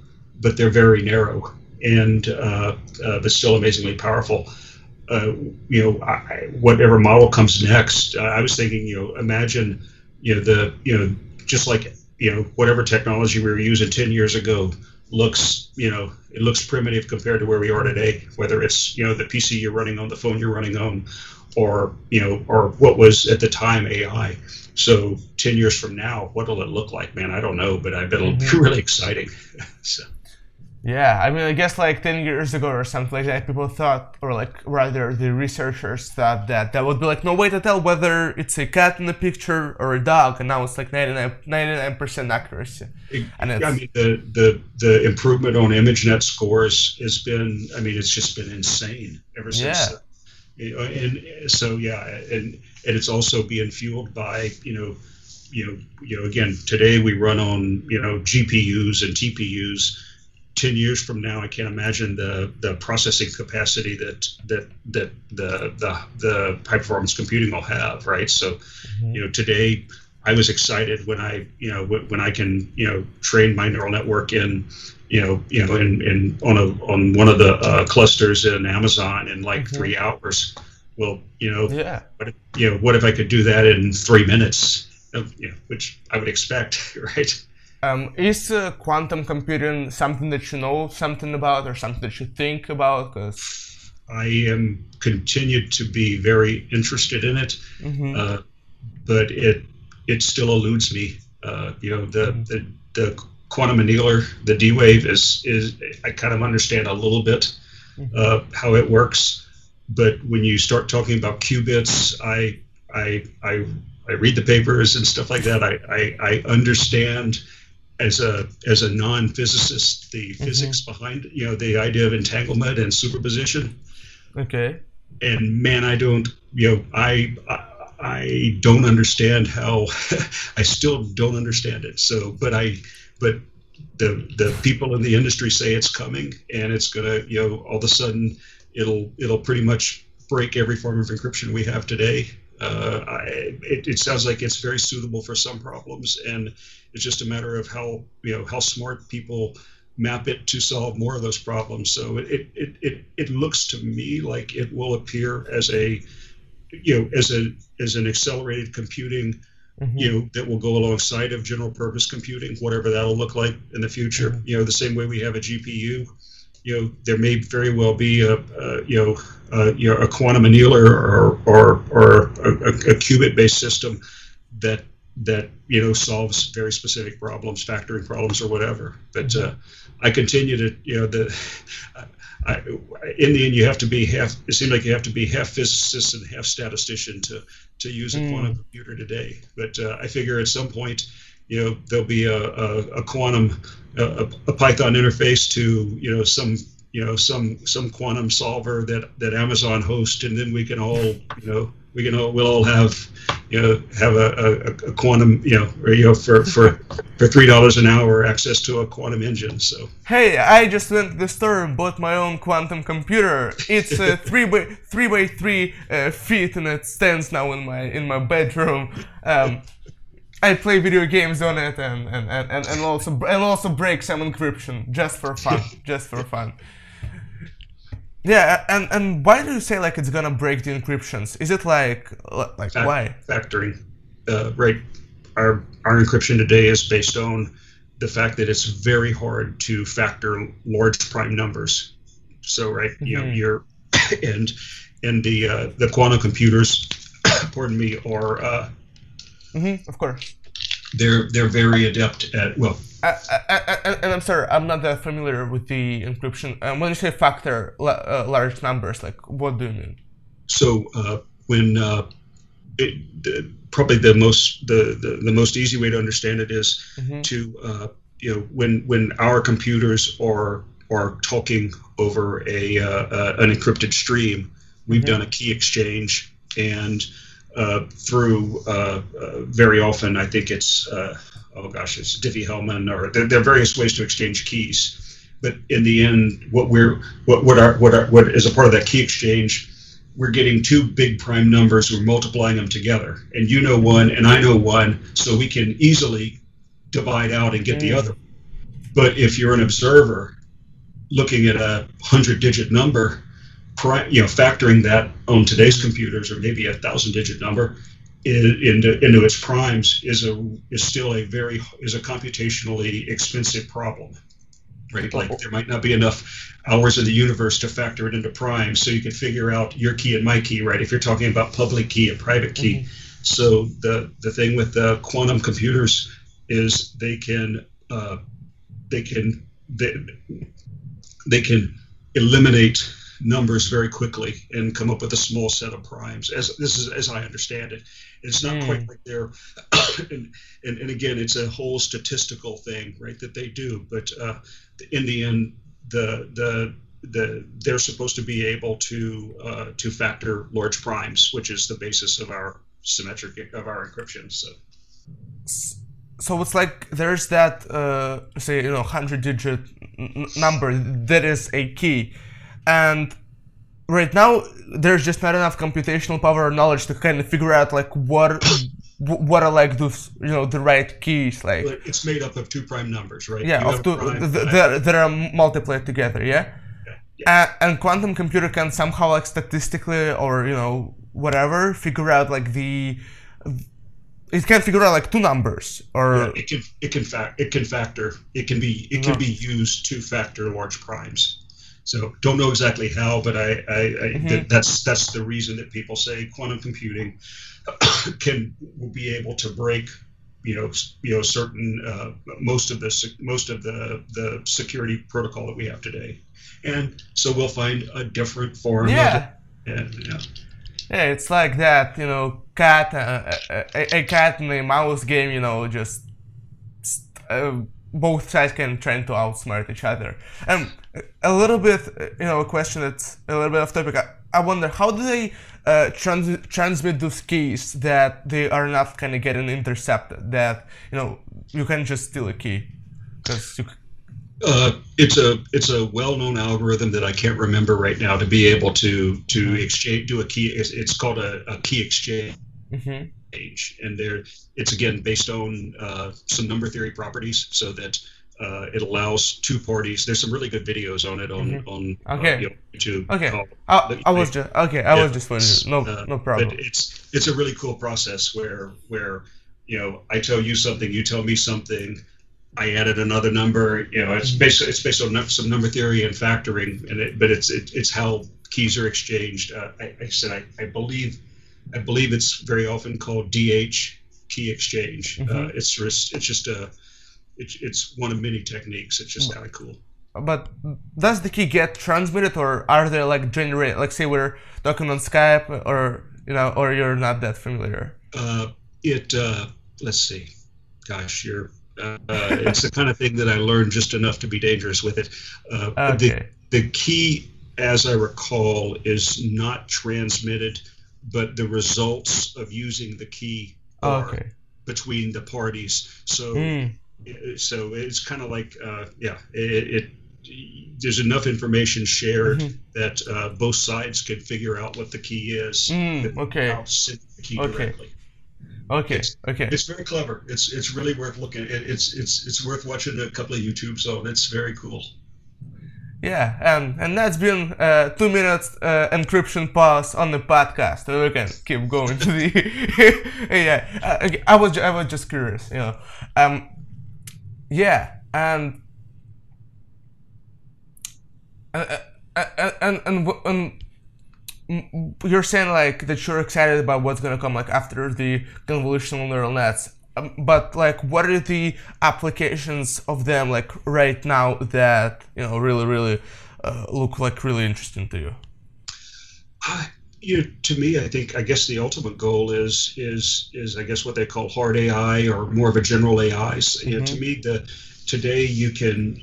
but they're very narrow and uh, uh, but still amazingly powerful. Uh, you know, I, whatever model comes next, uh, I was thinking, you know, imagine, you know, the you know, just like you know, whatever technology we were using ten years ago looks, you know, it looks primitive compared to where we are today. Whether it's you know the PC you're running on, the phone you're running on, or you know, or what was at the time AI. So ten years from now, what'll it look like, man? I don't know, but I bet it'll mm-hmm. be really exciting. so. Yeah, I mean, I guess like 10 years ago or something like that, people thought, or like rather the researchers thought that that would be like no way to tell whether it's a cat in the picture or a dog, and now it's like 99 percent accuracy. And I mean, the, the the improvement on ImageNet scores has been, I mean, it's just been insane ever since. Yeah and so yeah, and and it's also being fueled by you know, you know, you know, again today we run on you know GPUs and TPUs. Ten years from now, I can't imagine the the processing capacity that that that the the the high performance computing will have, right? So, mm-hmm. you know, today I was excited when I, you know, when I can, you know, train my neural network in, you know, you know, in, in on a on one of the uh, clusters in Amazon in like mm-hmm. three hours. Well, you know, yeah. What, you know, what if I could do that in three minutes? You know, which I would expect, right? Um, is uh, quantum computing something that you know something about, or something that you think about? Because I am continued to be very interested in it, mm-hmm. uh, but it it still eludes me. Uh, you know, the, mm-hmm. the the quantum annealer, the D-Wave is is I kind of understand a little bit mm-hmm. uh, how it works, but when you start talking about qubits, I I I I read the papers and stuff like that. I I, I understand as a as a non-physicist the mm-hmm. physics behind you know the idea of entanglement and superposition. Okay. And man, I don't you know I, I I don't understand how I still don't understand it. So, but I, but the the people in the industry say it's coming and it's gonna, you know, all of a sudden it'll it'll pretty much break every form of encryption we have today. Uh, I, it, it sounds like it's very suitable for some problems, and it's just a matter of how you know how smart people map it to solve more of those problems. So it, it, it, it looks to me like it will appear as a, you know, as a as an accelerated computing, mm-hmm. you know, that will go alongside of general purpose computing, whatever that'll look like in the future. Mm-hmm. You know, the same way we have a GPU, you know, there may very well be a, a you know, a, you know, a quantum annealer or or or a, a qubit-based system that that you know solves very specific problems, factoring problems or whatever. But uh, I continue to you know the. I, in the end, you have to be half. It seems like you have to be half physicist and half statistician to to use a mm. quantum computer today. But uh, I figure at some point, you know, there'll be a, a, a quantum, a, a, Python interface to you know some you know some some quantum solver that that Amazon hosts, and then we can all you know we can all we'll all have you know have a, a, a quantum you know or, you know for for for three dollars an hour access to a quantum engine. So hey, I just went to the store and bought my own quantum computer. It's uh, three by three by three uh, feet and it stands now in my in my bedroom. Um, I play video games on it and, and, and, and also and also break some encryption just for fun, just for fun. Yeah, and and why do you say like it's gonna break the encryptions? Is it like like Fact, why? Factoring, uh, right? Our our encryption today is based on the fact that it's very hard to factor large prime numbers. So right, mm-hmm. you know, mm-hmm. you're and and the uh, the quantum computers, pardon me, are uh, mm-hmm, of course they're they're very adept at well. I, I, I, and I'm sorry, I'm not that familiar with the encryption. Um, when you say factor uh, large numbers, like what do you mean? So uh, when uh, it, the, probably the most the, the, the most easy way to understand it is mm-hmm. to uh, you know when when our computers are are talking over a uh, an encrypted stream, we've mm-hmm. done a key exchange and uh, through uh, uh, very often. I think it's oh gosh, it's Diffie-Hellman, or there, there, are various ways to exchange keys. But in the end, what we're what what are what are what is a part of that key exchange, we're getting two big prime numbers. We're multiplying them together, and you know one, and I know one, so we can easily divide out and get mm. the other. But if you're an observer looking at a hundred-digit number, you know, factoring that on today's computers, or maybe a thousand-digit number, into into its primes is a is still a very is a computationally expensive problem, right? Like there might not be enough hours in the universe to factor it into primes, so you can figure out your key and my key, right? If you're talking about public key and private key, mm-hmm. so the the thing with the quantum computers is they can uh, they can they, they can eliminate numbers very quickly and come up with a small set of primes. As this is as I understand it, it's not mm. quite like they're. and, and, and again, it's a whole statistical thing, right? That they do, but uh, in the end, the the the they're supposed to be able to uh, to factor large primes, which is the basis of our symmetric of our encryption. So. So it's like there's that uh, say you know hundred digit n- number that is a key, and right now there's just not enough computational power or knowledge to kind of figure out like what what are like those you know the right keys like it's made up of two prime numbers right yeah of two that, that are multiplied together yeah, yeah. yeah. and quantum computer can somehow like statistically or you know whatever figure out like the it can figure out like two numbers or yeah, it can it can fact it can factor it can be it can be used to factor large primes so don't know exactly how, but I, I, I mm-hmm. that's that's the reason that people say quantum computing can will be able to break, you know, you know, certain uh, most of the most of the the security protocol that we have today, and so we'll find a different form. Yeah. Of it. Yeah. Yeah, it's like that, you know, cat, uh, a, a, cat and a mouse game, you know, just uh, both sides can try to outsmart each other. And a little bit, you know, a question that's a little bit off topic. I, I wonder how do they uh, trans- transmit those keys that they are not kind of getting intercepted? That you know you can just steal a key because you. Uh, it's a it's a well-known algorithm that I can't remember right now to be able to to mm-hmm. exchange do a key. It's, it's called a, a key exchange. Mm-hmm. And there, it's again based on uh, some number theory properties, so that Uh, it allows two parties. There's some really good videos on it on Mhm. on Okay. uh, you know, YouTube. Okay. called- I, I was just okay. I Yeah, was just wondering. No, uh, no problem. But it's it's a really cool process where where you know I tell you something, you tell me something. I added another number. You know, it's Mhm. based it's based on some number theory and factoring, and it, but it's it, it's how keys are exchanged. Uh, I, I said I, I believe I believe it's very often called DH key exchange. Uh, Mhm. it's it's just a it's, it's one of many techniques. It's just kind of cool. But does the key get transmitted, or are they like generated? Like, say we're talking on Skype, or you know, or you're not that familiar. Uh, it uh, let's see, gosh, you're. Uh, it's the kind of thing that I learned just enough to be dangerous with it. Uh, the, the key, as I recall, is not transmitted, but the results of using the key are Okay. between the parties. So, Mm, so it's kind of like, uh, yeah, it, it. There's enough information shared Mhm. that uh, both sides can figure out what the key is mm, okay. without sending the key Okay. directly. Okay. It's- Okay. It's very clever. It's it's really worth looking. It, it's it's it's worth watching a couple of YouTubes on. It's very cool. Yeah, and and that's been uh, two minutes uh, encryption pause on the podcast. So we can keep going to the yeah. Uh, okay, I was I was just curious, you know. Um, yeah, and and and and mm, you're saying like that you're excited about what's gonna come like after the convolutional neural nets. Um, but like, what are the applications of them like right now that you know really really uh, look like really interesting to you? You know, to me, I think I guess the ultimate goal is is is I guess what they call hard AI or more of a general AI. So, you know, to me, the today you can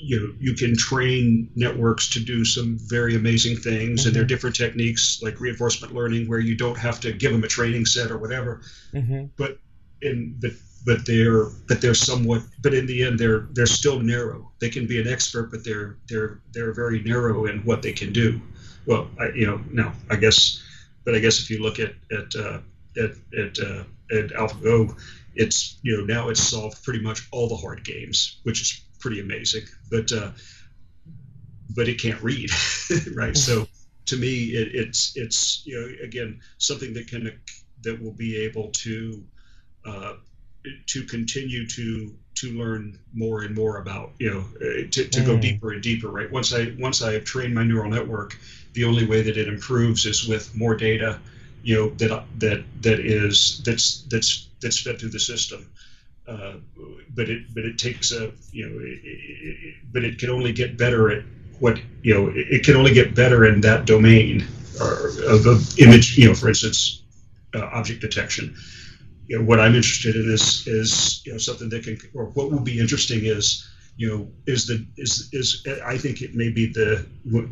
you know you can train networks to do some very amazing things, and there are different techniques like reinforcement learning where you don't have to give them a training set or whatever. Mm-hmm. but but they're but they're somewhat but in the end they're they're still narrow. They can be an expert but they're they're they're very narrow in what they can do. Well I, you know no i guess but i guess if you look at at uh, at at, uh, at alphago it's you know now it's solved pretty much all the hard games which is pretty amazing but uh but it can't read right? So to me it, it's it's you know again something that can that will be able to uh, to continue to to learn more and more about you know uh, to, to go Mm. deeper and deeper right? Once i once i have trained my neural network the only way that it improves is with more data you know that that that is that's that's that's fed through the system. Uh, but it but it takes a you know it, it, but it can only get better at what you know it, it can only get better in that domain or of, of image you know for instance uh, object detection you know what I'm interested in is is you know something that can or what will be interesting is you know is the is is I think it may be the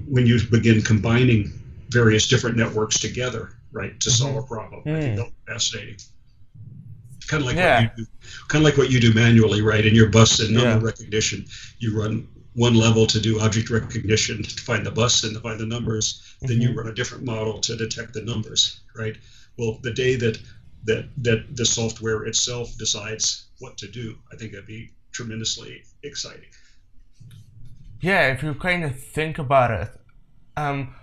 when you begin combining various different networks together right to solve a problem. I think Mm. that's fascinating. Kind of like Yeah. what you do, kind of like what you do manually, right? In your bus and number Yeah. recognition, you run one level to do object recognition to find the bus and to find the numbers. Then you Mhm. run a different model to detect the numbers, right? Well, the day that that that the software itself decides what to do, I think that'd be tremendously exciting. Yeah, if you kind of think about it, um,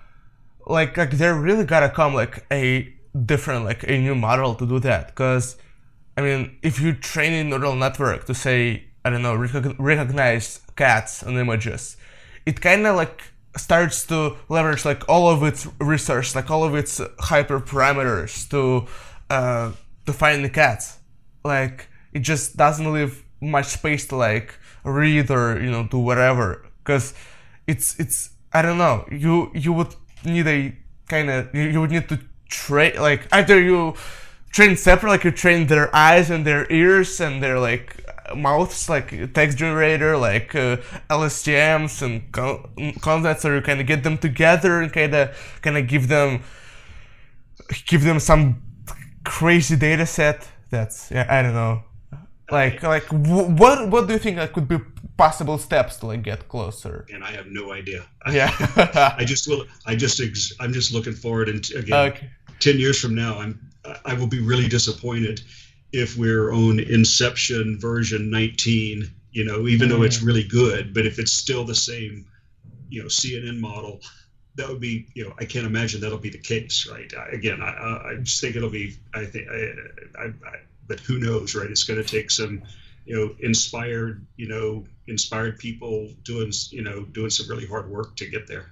like like there really gotta come like a different like a new model to do that. Cause I mean, if you train a neural network to say I don't know recog- recognize cats and images, it kind of like starts to leverage like all of its research, like all of its hyperparameters to uh, to find the cats. Like it just doesn't leave much space to like read or you know do whatever because it's it's I don't know you you would need a kind of you, you would need to train like either you train separate like you train their eyes and their ears and their like mouths like text generator like uh, LSTMs and con- contents or you kind of get them together and kind of kind of give them give them some crazy data set that's yeah I don't know like like wh- what what do you think like could be possible steps to like get closer And I have no idea. yeah I just will. I just. Ex, I'm just looking forward. And again, okay ten years from now, I'm. I will be really disappointed if we're on Inception version 19 you know, even though it's mm. really good. But if it's still the same, you know, CNN model, that would be, you know, I can't imagine that'll be the case, right? I, again, I, I just think it'll be, I think, I, I, I but who knows, right? It's going to take some, you know, inspired, you know, inspired people doing, you know, doing some really hard work to get there.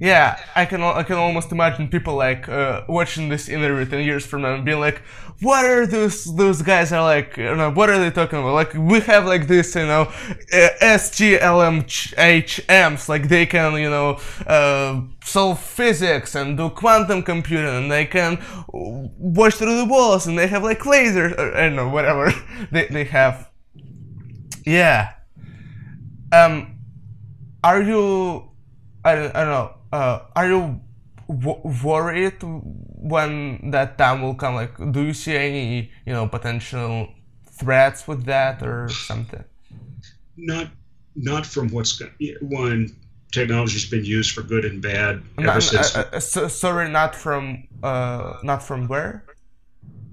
Yeah, I can I can almost imagine people like uh, watching this interview ten years from now and being like, "What are those those guys are like? You know, what are they talking about? Like we have like this, you know, uh, SGLMHMs, like they can you know uh, solve physics and do quantum computing, and they can watch through the walls, and they have like lasers, or, I don't know, whatever they they have. Yeah. Um, are you? I don't, I don't know uh, are you w- worried when that time will come? Like, do you see any, you know, potential threats with that or something? Not, not from what's one technology's been used for good and bad ever no, since. Uh, uh, so, sorry, not from, uh, not from where?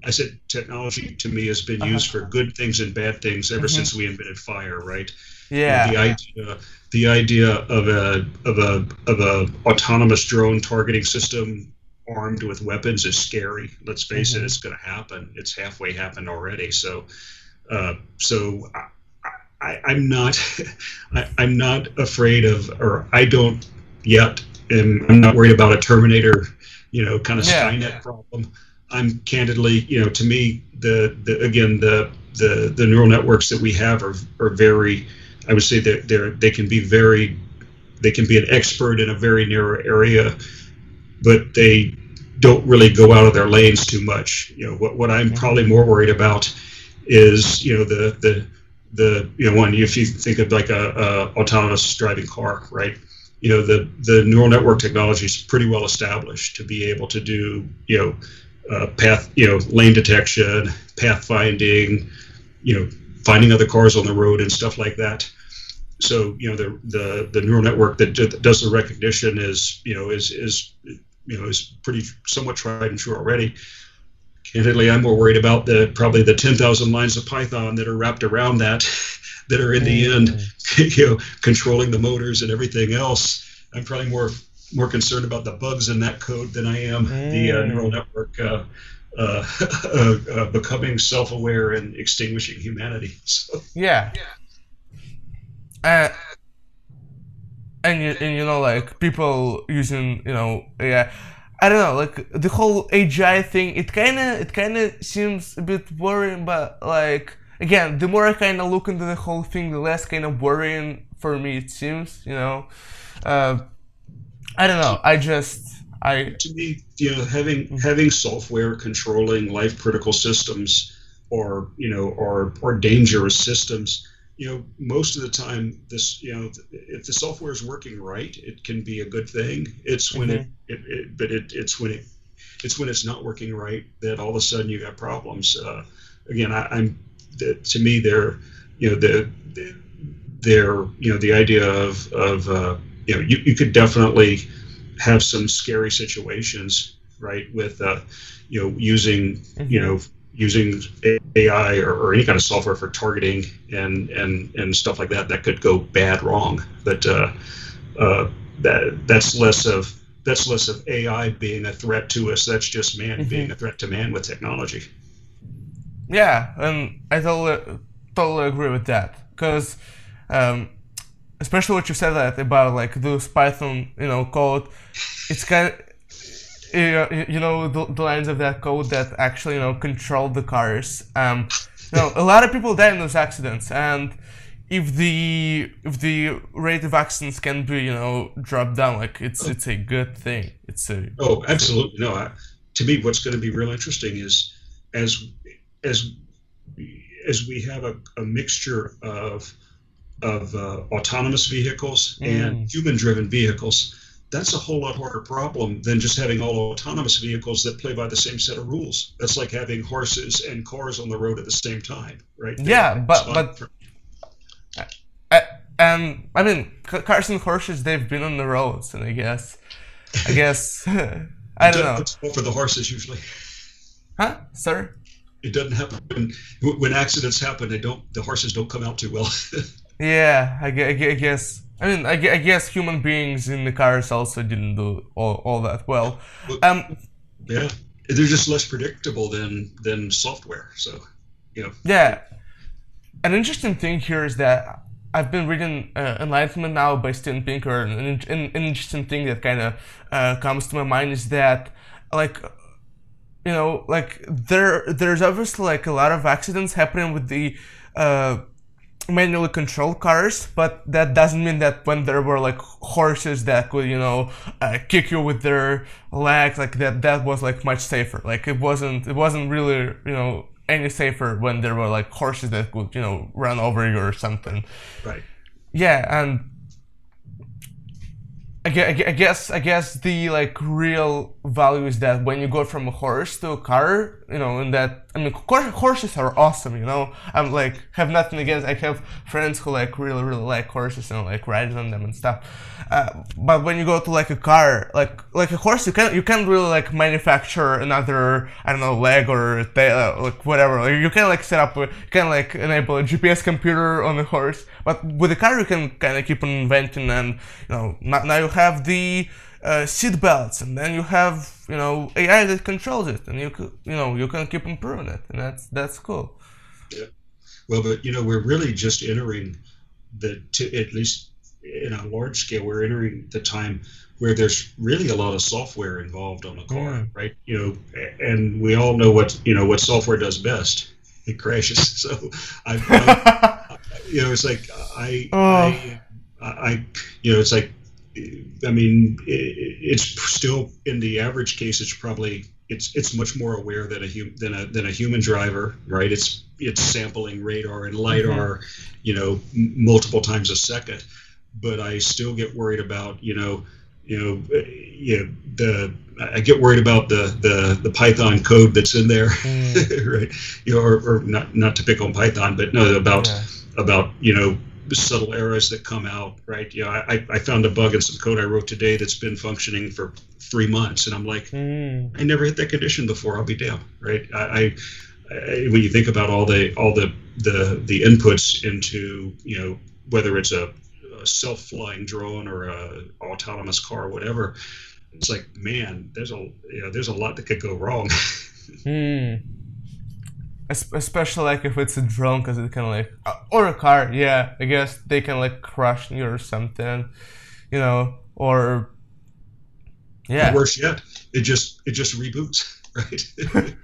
I said technology to me has been uh-huh. used for good things and bad things ever mm-hmm. since we invented fire, right? Yeah. the idea, the idea of a of a of a autonomous drone targeting system armed with weapons is scary. Let's face mm-hmm. it, it's going to happen. It's halfway happened already. So, uh, so I, am not, I, am not afraid of, or I don't yet. Am, I'm not worried about a Terminator, you know, kind of yeah. Skynet problem. I'm candidly, you know, to me, the, the again, the, the, the neural networks that we have are, are very, I would say that they're, they can be very, they can be an expert in a very narrow area, but they don't really go out of their lanes too much. You know, what, what I'm probably more worried about is, you know, the, the, the, you know, one, if you think of like a, a autonomous driving car, right? You know, the, the neural network technology is pretty well established to be able to do, you know, uh, path, you know, lane detection, path finding, you know, finding other cars on the road and stuff like that. So, you know, the the, the neural network that does the recognition is, you know, is is you know is pretty somewhat tried and true already. Candidly, I'm more worried about the probably the 10,000 lines of Python that are wrapped around that, that are in the end, you know, controlling the motors and everything else. I'm probably more more concerned about the bugs in that code than I am mm. the uh, neural network uh, uh, uh, becoming self-aware and extinguishing humanity. So. Yeah. Uh, and you, and you know like people using you know yeah I don't know like the whole AGI thing it kind of it kind of seems a bit worrying but like again the more I kind of look into the whole thing the less kind of worrying for me it seems you know uh, I don't know. I just I to me, you know, having having software controlling life critical systems or you know or or dangerous systems you know most of the time this you know if the software is working right it can be a good thing it's when mm-hmm. it, it, it, but it, it's when it it's when it's not working right that all of a sudden you got problems uh, again I, am to me they're you know the they're you know the idea of of uh, you know, you, you could definitely have some scary situations, right? With, uh, you know, using, mm-hmm. you know, using AI or, or, any kind of software for targeting and, and, and stuff like that, that could go bad wrong. But uh, uh, that that's less of that's less of AI being a threat to us. That's just man mm-hmm. being a threat to man with technology. Yeah, and I totally totally agree with that because um, especially what you said that about like those Python, you know, code. It's kind of you know the, the lines of that code that actually you know control the cars. Um, you know, a lot of people die in those accidents, and if the if the rate of accidents can be you know dropped down, like it's it's a good thing. It's a oh absolutely no. I, to me, what's going to be real interesting is as as as we have a, a mixture of of uh, autonomous vehicles mm. and human driven vehicles, that's a whole lot harder problem than just having all autonomous vehicles that play by the same set of rules. That's like having horses and cars on the road at the same time, right? yeah, but but for... uh, and I mean cars and horses they've been on the roads, and I guess I guess I don't know. For the horses usually. Huh? sir? it doesn't happen when accidents happen. They don't. The horses don't come out too well. yeah, I, I guess. I mean, I, guess human beings in the cars also didn't do all, all that well. Um, yeah, they're just less predictable than than software. So, you know. Yeah, an interesting thing here is that I've been reading uh, Enlightenment now by Steven Pinker, and an, an, an interesting thing that kind of uh, comes to my mind is that, like, you know, like there there's obviously like a lot of accidents happening with the uh, manually controlled cars, but that doesn't mean that when there were like horses that could you know uh, kick you with their legs, like that that was like much safer. Like it wasn't it wasn't really you know any safer when there were like horses that could you know run over you or something. Right. Yeah, and I guess I guess the like real value is that when you go from a horse to a car, you know, and that I mean, horses are awesome. You know, I'm like have nothing against. I have friends who like really really like horses and like riding on them and stuff. Uh, but when you go to like a car, like like a horse, you can't you can't really like manufacture another I don't know leg or tail, uh, like whatever. Like, you can like set up, you can like enable a GPS computer on the horse. But with a car, you can kind of keep on inventing, and you know now you have the uh, seat belts, and then you have you know AI that controls it, and you you know you can keep improving it, and that's that's cool. Yeah. Well, but you know we're really just entering the to, at least in a large scale we're entering the time where there's really a lot of software involved on a car, mm. right? You know, and we all know what you know what software does best. It crashes. So I, I you know, it's like I, oh. I, I, you know, it's like I mean, it's still in the average case. It's probably it's it's much more aware than a hum, than a than a human driver, right? It's it's sampling radar and lidar, mm-hmm. you know, m- multiple times a second. But I still get worried about you know, you know, you know, the I get worried about the the the Python code that's in there, mm. right? You know, or, or not not to pick on Python, but no, about yeah. about you know subtle errors that come out, right? You know, I, I found a bug in some code I wrote today that's been functioning for three months, and I'm like, mm. I never hit that condition before. I'll be damned, right? I, I, I, when you think about all the all the the the inputs into you know whether it's a, a self-flying drone or a autonomous car or whatever, it's like man, there's a you know, there's a lot that could go wrong. mm especially like if it's a drone because it can like uh, or a car yeah i guess they can like crush you or something you know or yeah. Or worse yet it just it just reboots right?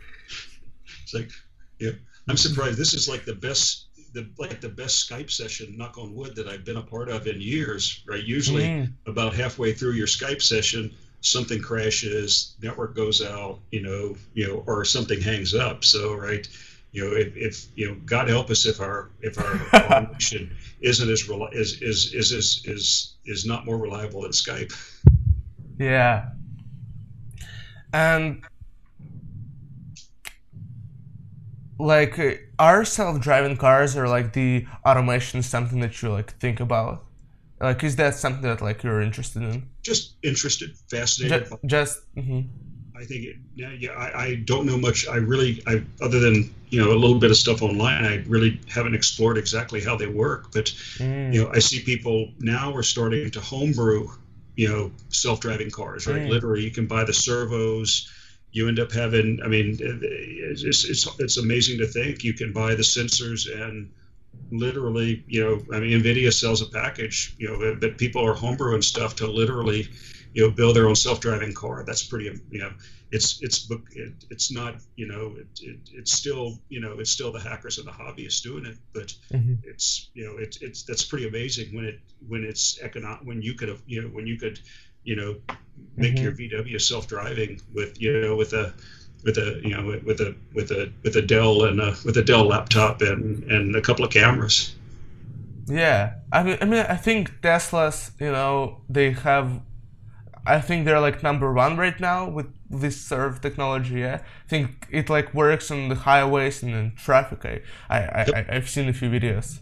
It's like yeah. I'm surprised this is like the best the like the best skype session knock on wood that i've been a part of in years right? Usually mm. about halfway through your skype session something crashes network goes out you know you know or something hangs up so right you know, if, if you know, God help us if our if our connection isn't as is, is is is is is not more reliable than Skype. Yeah, and like are self-driving cars or like the automation something that you like think about? Like, is that something that like you're interested in? Just interested, fascinated. Just, just mm-hmm. I think it, yeah, yeah I, I, don't know much. I really, I other than you know a little bit of stuff online, I really haven't explored exactly how they work. But mm. you know, I see people now are starting to homebrew, you know, self-driving cars. Right, mm. literally, you can buy the servos. You end up having. I mean, it's, it's it's amazing to think you can buy the sensors and literally, you know, I mean, NVIDIA sells a package, you know, that people are homebrewing stuff to literally you know build their own self-driving car that's pretty you know it's it's it, it's not you know it, it, it's still you know it's still the hackers and the hobbyists doing it but mm-hmm. it's you know it's it's that's pretty amazing when it when it's economic when you could have you know when you could you know make mm-hmm. your VW self-driving with you know with a with a you know with a with a with a Dell and a with a Dell laptop and and a couple of cameras. Yeah, I mean, I mean, I think Tesla's, you know, they have I think they're like number one right now with this serve technology. Yeah? I think it like works on the highways and in traffic. I, I, yep. I have seen a few videos.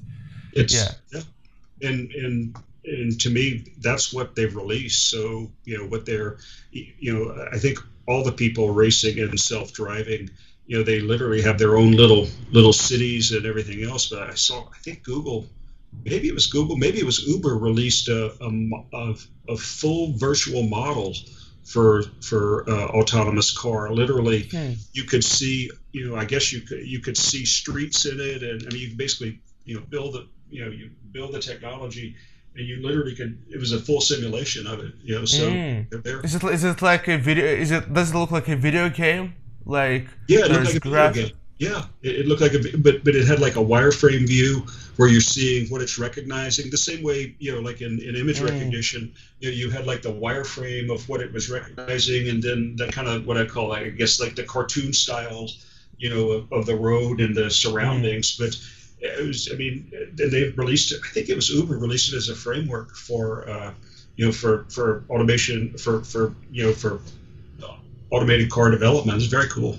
It's yeah, yeah. and and and to me, that's what they've released. So you know what they're, you know, I think all the people racing and self-driving, you know they literally have their own little little cities and everything else. But I saw I think Google, maybe it was Google, maybe it was Uber released a a, a, a full virtual model for for uh, autonomous car. Literally, hmm. you could see you know I guess you could you could see streets in it, and I mean you basically you know build the you know you build the technology you literally could it was a full simulation of it you know so mm. there is it is it like a video is it does it look like a video game like yeah it looked like a video game yeah it, it, looked like a but but it had like a wireframe view where you're seeing what it's recognizing the same way you know like in, in image mm. recognition you know you had like the wireframe of what it was recognizing and then that kind of what i call i guess like the cartoon style, you know of, of the road and the surroundings mm. but it was, I mean, they've released it. I think it was Uber released it as a framework for, uh, you know, for for automation for for you know for automated car development. It's very cool.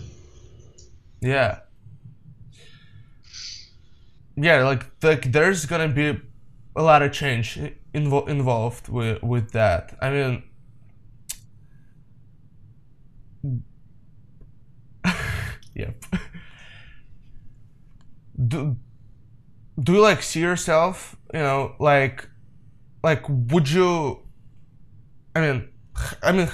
Yeah. Yeah, like like there's gonna be a lot of change invo- involved with with that. I mean. yep. Do, do you like see yourself you know like like would you i mean i mean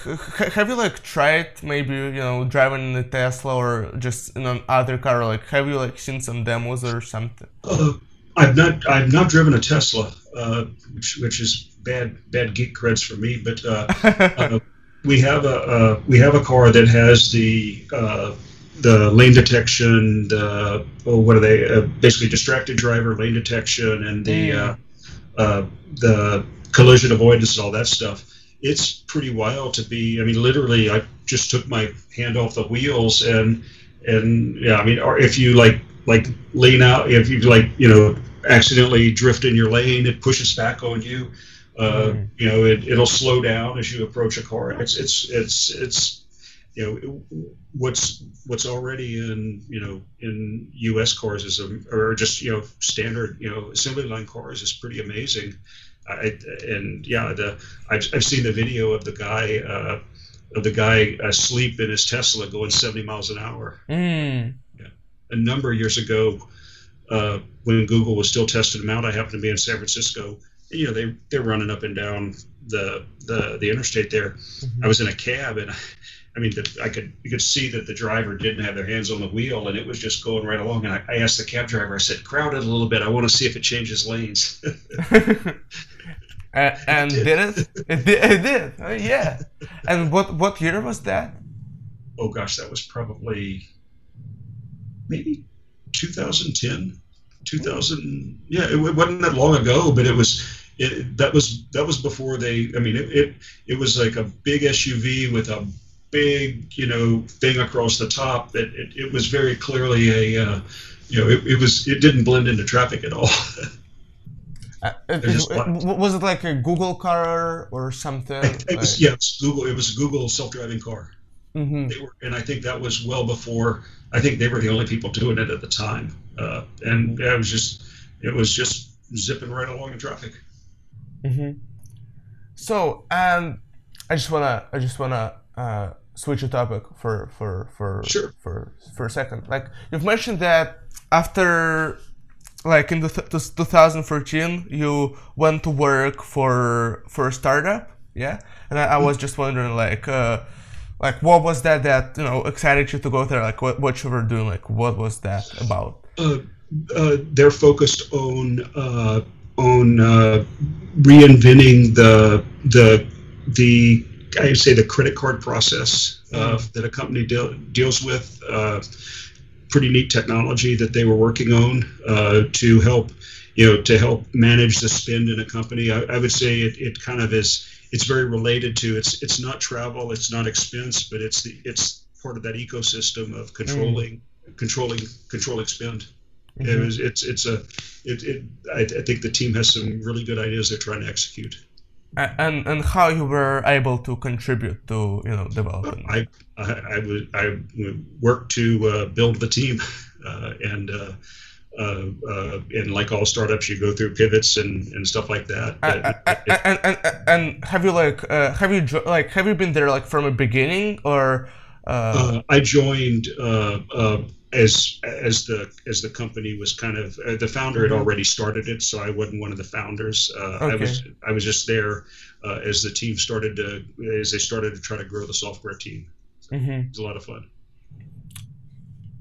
have you like tried maybe you know driving in a tesla or just in another car? Like have you like seen some demos or something? Uh, i've not i've not driven a tesla uh, which, which is bad bad geek creds for me but uh, uh we have a uh, we have a car that has the uh, the lane detection, the oh, what are they? Uh, basically, distracted driver lane detection, and the mm. uh, uh, the collision avoidance and all that stuff. It's pretty wild to be. I mean, literally, I just took my hand off the wheels and and yeah, I mean, or if you like like lean out, if you like, you know, accidentally drift in your lane, it pushes back on you. Uh, mm. You know, it, it'll slow down as you approach a car. It's it's it's it's you know what's what's already in you know in U.S. cars is a, or just you know standard you know assembly line cars is pretty amazing. I, and yeah, the I've, I've seen the video of the guy uh, of the guy asleep in his Tesla going 70 miles an hour. Mm. Yeah. A number of years ago, uh, when Google was still testing them out, I happened to be in San Francisco. And, you know, they they're running up and down the the the interstate there. Mm-hmm. I was in a cab and I mean, the, I could you could see that the driver didn't have their hands on the wheel, and it was just going right along. And I, I asked the cab driver, I said, "Crowd it a little bit. I want to see if it changes lanes." uh, and it did. did. it? It did. It did. Uh, yeah. And what what year was that? Oh gosh, that was probably maybe 2010, 2000. Yeah, it, it wasn't that long ago, but it was. It, that was that was before they. I mean, it, it it was like a big SUV with a big, you know, thing across the top. That it, it was very clearly a, uh, you know, it, it was it didn't blend into traffic at all. uh, it, was it like a Google car or something? It was, yeah, it was Google. It was a Google self-driving car. Mm-hmm. They were, and I think that was well before. I think they were the only people doing it at the time, uh, and yeah, it was just, it was just zipping right along in traffic. Mm-hmm. So, um, I just wanna, I just wanna uh, switch a topic for for for sure. for for a second. Like you've mentioned that after like in the th- 2013 you went to work for for a startup, yeah. And I, I was just wondering like. Uh, like what was that that you know excited you to go there like what, what you were doing like what was that about uh, uh, they're focused on uh, on uh, reinventing the the the I would say the credit card process uh, mm-hmm. that a company de- deals with. Uh, pretty neat technology that they were working on uh, to help, you know, to help manage the spend in a company. I, I would say it, it kind of is. It's very related to it's it's not travel, it's not expense, but it's the it's part of that ecosystem of controlling mm. controlling controlling spend. Mm-hmm. It was, it's it's a it, it I, I think the team has some really good ideas they're trying to execute and and how you were able to contribute to you know development. I I, I would I worked to uh, build the team, uh, and uh, uh, uh, and like all startups, you go through pivots and, and stuff like that. And, and, and, and have you like uh, have you like have you been there like from a beginning or Uh, I joined as as the as the company was kind of uh, the founder had already started it, so I wasn't one of the founders. Uh, okay. I was I was just there uh, as the team started to as they started to try to grow the software team. So mm-hmm. It was a lot of fun.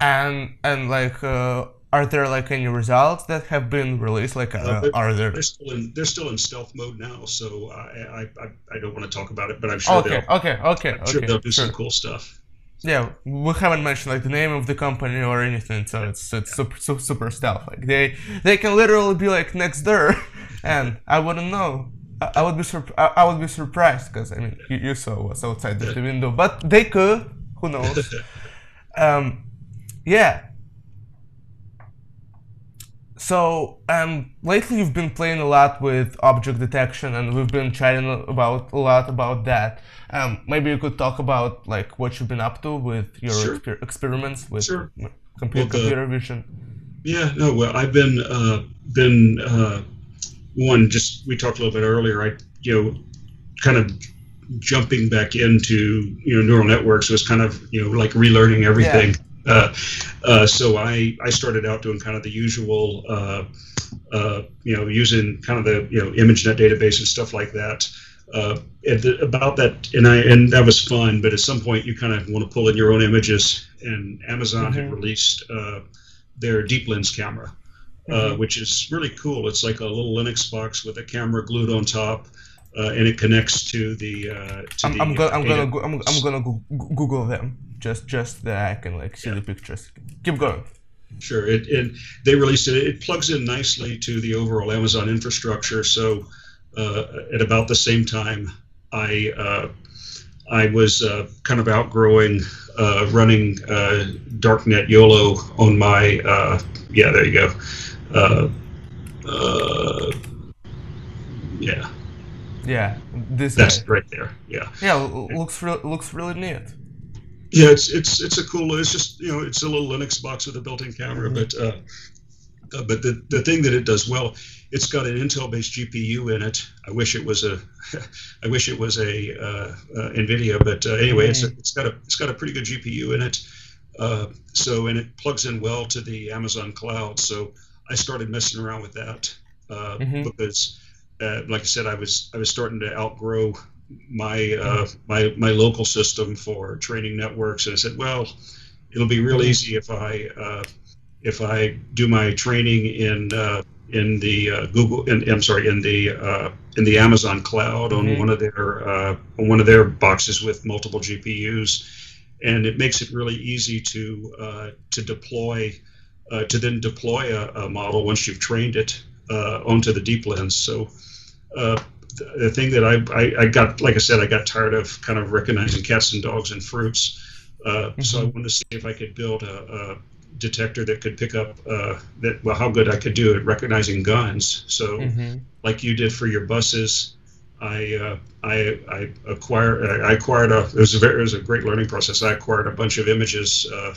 And and like. Uh, are there like any results that have been released? Like, uh, uh are there? They're still in they're still in stealth mode now, so I I, I, don't want to talk about it, but I'm sure okay, they'll okay okay I'm okay sure they'll do sure. some cool stuff yeah, we haven't mentioned like the name of the company or anything, so it's it's super super, super stealth. Like they they can literally be like next door, and I wouldn't know. I, I would be sur- I, I, would be surprised because I mean you, you, saw what's outside the window, but they could. Who knows? um, yeah. So um, lately you've been playing a lot with object detection, and we've been chatting about a lot about that. Um, maybe you could talk about like what you've been up to with your sure. exper- experiments with sure. computer, well, computer vision. Yeah, no, well, I've been uh, been uh, one. Just we talked a little bit earlier. I you know kind of jumping back into you know neural networks was kind of you know like relearning everything. Yeah. Uh, uh, so I I started out doing kind of the usual. Uh, uh, you know, using kind of the you know ImageNet database and stuff like that uh, the, about that, and I and that was fun. But at some point, you kind of want to pull in your own images, and Amazon mm-hmm. had released uh, their Deep Lens camera, uh, mm-hmm. which is really cool. It's like a little Linux box with a camera glued on top. Uh, and it connects to the. Uh, to I'm, the I'm, go- I'm gonna go- I'm, I'm gonna go- Google them just just that I can like see yeah. the pictures. Keep going. Sure. It, it they released it. It plugs in nicely to the overall Amazon infrastructure. So uh, at about the same time, I uh, I was uh, kind of outgrowing running Darknet YOLO on my yeah. There you go. yeah. Yeah, this that's guy. right there. Yeah. Yeah, looks re- looks really neat. Yeah, it's it's it's a cool. It's just you know it's a little Linux box with a built-in camera, mm-hmm. but uh, uh, but the the thing that it does well it's got an Intel-based GPU in it. I wish it was a, I wish it was a uh, uh, NVIDIA, but uh, anyway, mm-hmm. it's a, it's got a it's got a pretty good GPU in it. Uh, so and it plugs in well to the Amazon cloud. So I started messing around with that uh, mm-hmm. because, uh, like I said, I was I was starting to outgrow my mm-hmm. my my local system for training networks, and I said, well, it'll be real easy if I if I do my training in in the uh, Google. In, I'm sorry, in the uh, in the Amazon cloud on mm-hmm. one of their uh, on one of their boxes with multiple GPUs, and it makes it really easy to uh, to deploy uh, to then deploy a, a, model once you've trained it uh, onto the deep lens. So. The thing that I, I, I, got, like I said, I got tired of kind of recognizing cats and dogs and fruits. Mm-hmm. So I wanted to see if I could build a, detector that could pick up uh, that well how good I could do at recognizing guns. So mm-hmm. like you did for your buses, I uh, I I acquired I acquired a it was a very it was a great learning process. I acquired a bunch of images uh,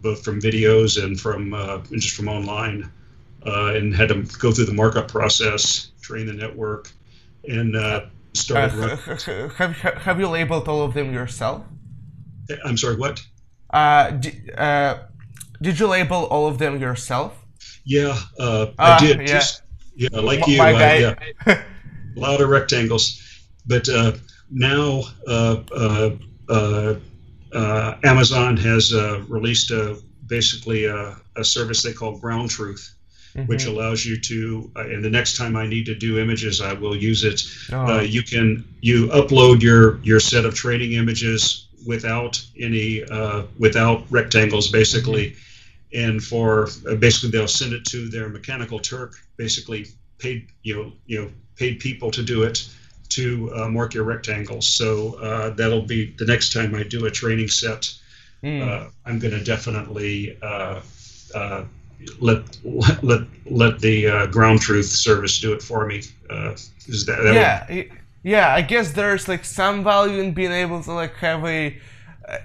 both from videos and from uh, and just from online, uh, and had to go through the markup process, train the network, and uh, started. have have you labeled all of them yourself? I'm sorry, what? Uh, d- uh, did you label all of them yourself? Yeah, uh, I ah, did. Yeah. Just, yeah, like M- you. My yeah. a lot of rectangles. But uh, now uh, uh, uh, uh Amazon has released a, basically a, a, service they call Ground Truth. Mm-hmm. Which allows you to, and the next time I need to do images, I will use it. Oh. you can you upload your your set of training images without any without rectangles, basically, mm-hmm and for uh, basically they'll send it to their mechanical Turk, basically paid you know you know paid people to do it to uh, mark your rectangles. So uh, that'll be the next time I do a training set. Mm. I'm going to definitely uh, uh, let let let the ground truth service do it for me. is that, that yeah. Would... yeah, I guess there's like some value in being able to like have a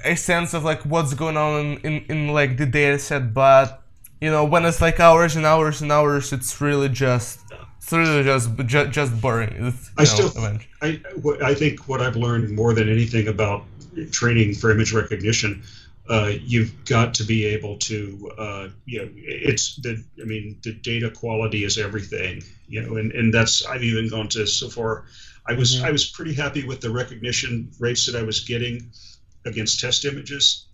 a sense of like what's going on in, in, in like the data set but you know when it's like hours and hours and hours it's really just it's really just just, just boring it's, i know, still I, I think what i've learned more than anything about training for image recognition, uh, you've got to be able to, uh, you know, it's the, I mean, the data quality is everything, you know, and, and that's, I've even gone to so far, I was, mm-hmm. I was pretty happy with the recognition rates that I was getting against test images.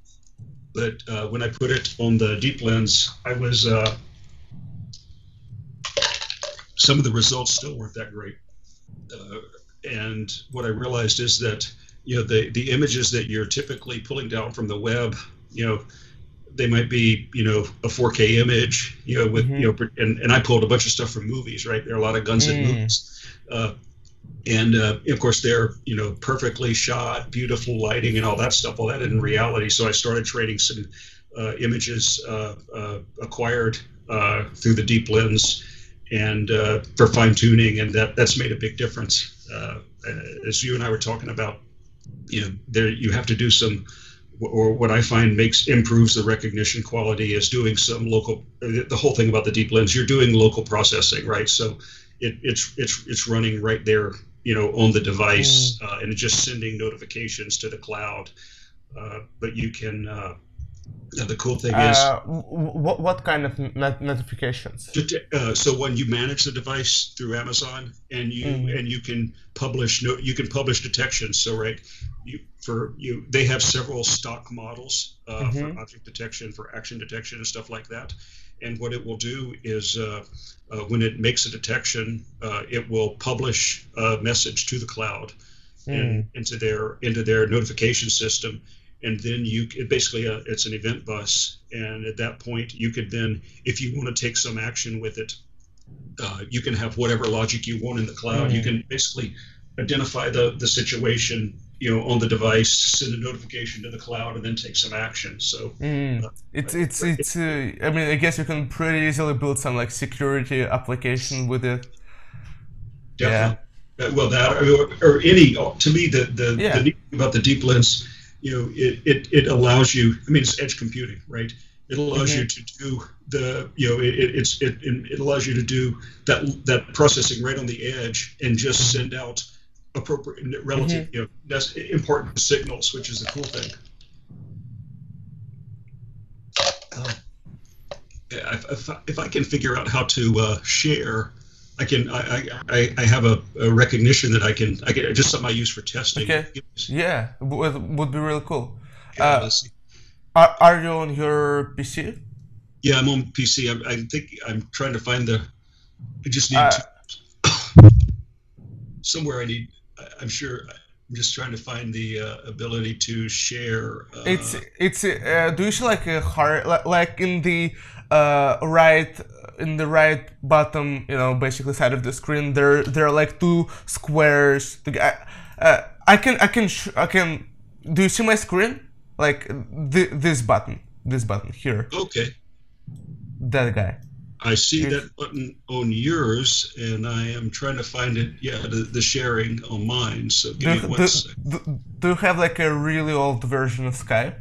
But uh, when I put it on the deep lens, I was, uh, some of the results still weren't that great. Uh, and what I realized is that you know the the images that you're typically pulling down from the web you know they might be you know a 4k image you know with mm-hmm. you know and, and i pulled a bunch of stuff from movies right there are a lot of guns mm. in movies uh, and uh, of course they're you know perfectly shot beautiful lighting and all that stuff all that in reality so i started trading some uh, images uh, uh, acquired uh, through the deep lens and for fine tuning and that that's made a big difference as you and i were talking about you know there you have to do some or what I find makes improves the recognition quality is doing some local. The whole thing about the deep lens, you're doing local processing, right? So it, it's it's it's running right there, you know, on the device, mm. uh, and just sending notifications to the cloud. Uh, but you can yeah, the cool thing is, uh, what what kind of not- notifications? Uh, so when you manage the device through Amazon, and you mm. and you can publish no, you can publish detections. So right, you for you they have several stock models uh, mm-hmm. for object detection, for action detection, and stuff like that. And what it will do is, uh, uh, when it makes a detection, uh, it will publish a message to the cloud mm. and into their into their notification system and then you it basically a, uh, it's an event bus and at that point you could then if you want to take some action with it uh, you can have whatever logic you want in the cloud mm-hmm. you can basically identify the the situation you know on the device send a notification to the cloud and then take some action so mm. uh, it's it's it's uh, i mean i guess you can pretty easily build some like security application with it definitely. yeah uh, well that or, or, any to me the the, yeah. the about the deep lens you know, it, it, it allows you, I mean, it's edge computing, right? It allows mm-hmm. you to do the, you know, it, it's, it, it allows you to do that, that processing right on the edge and just send out appropriate, relative, mm-hmm. you know, important signals, which is the cool thing. Uh, if, if, if, I can figure out how to uh, share I can I, I, I have a, a, recognition that I can I get just something I use for testing. Okay. Yeah, would, would be really cool. uh, are, are you on your PC? Yeah, I'm on PC. I'm, I think I'm trying to find the. I just need uh, to, somewhere. I need. I'm sure. I'm just trying to find the uh, ability to share. Uh, it's it's. Uh, do you see like a hard like in the uh, right in the right bottom, you know, basically side of the screen, there there are like two squares. I, uh, I can I can I can. Do you see my screen? Like th- this button, this button here. Okay. That guy. I see that button on yours, and I am trying to find it. Yeah, the, the sharing on mine. So give do, me one do, second. Do you have like a really old version of Skype?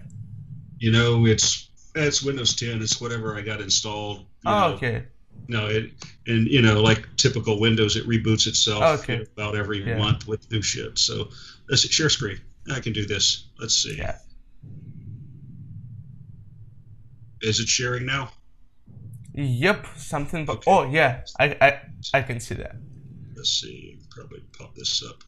You know, it's it's Windows 10. It's whatever I got installed. Oh, know. okay. No, it and you know, like typical Windows, it reboots itself okay. about every yeah. month with new shit. So let's share screen. I can do this. Let's see. Yeah. Is it sharing now? Yep, something. But okay. oh yeah, I, I I can see that. Let's see. Probably pop this up.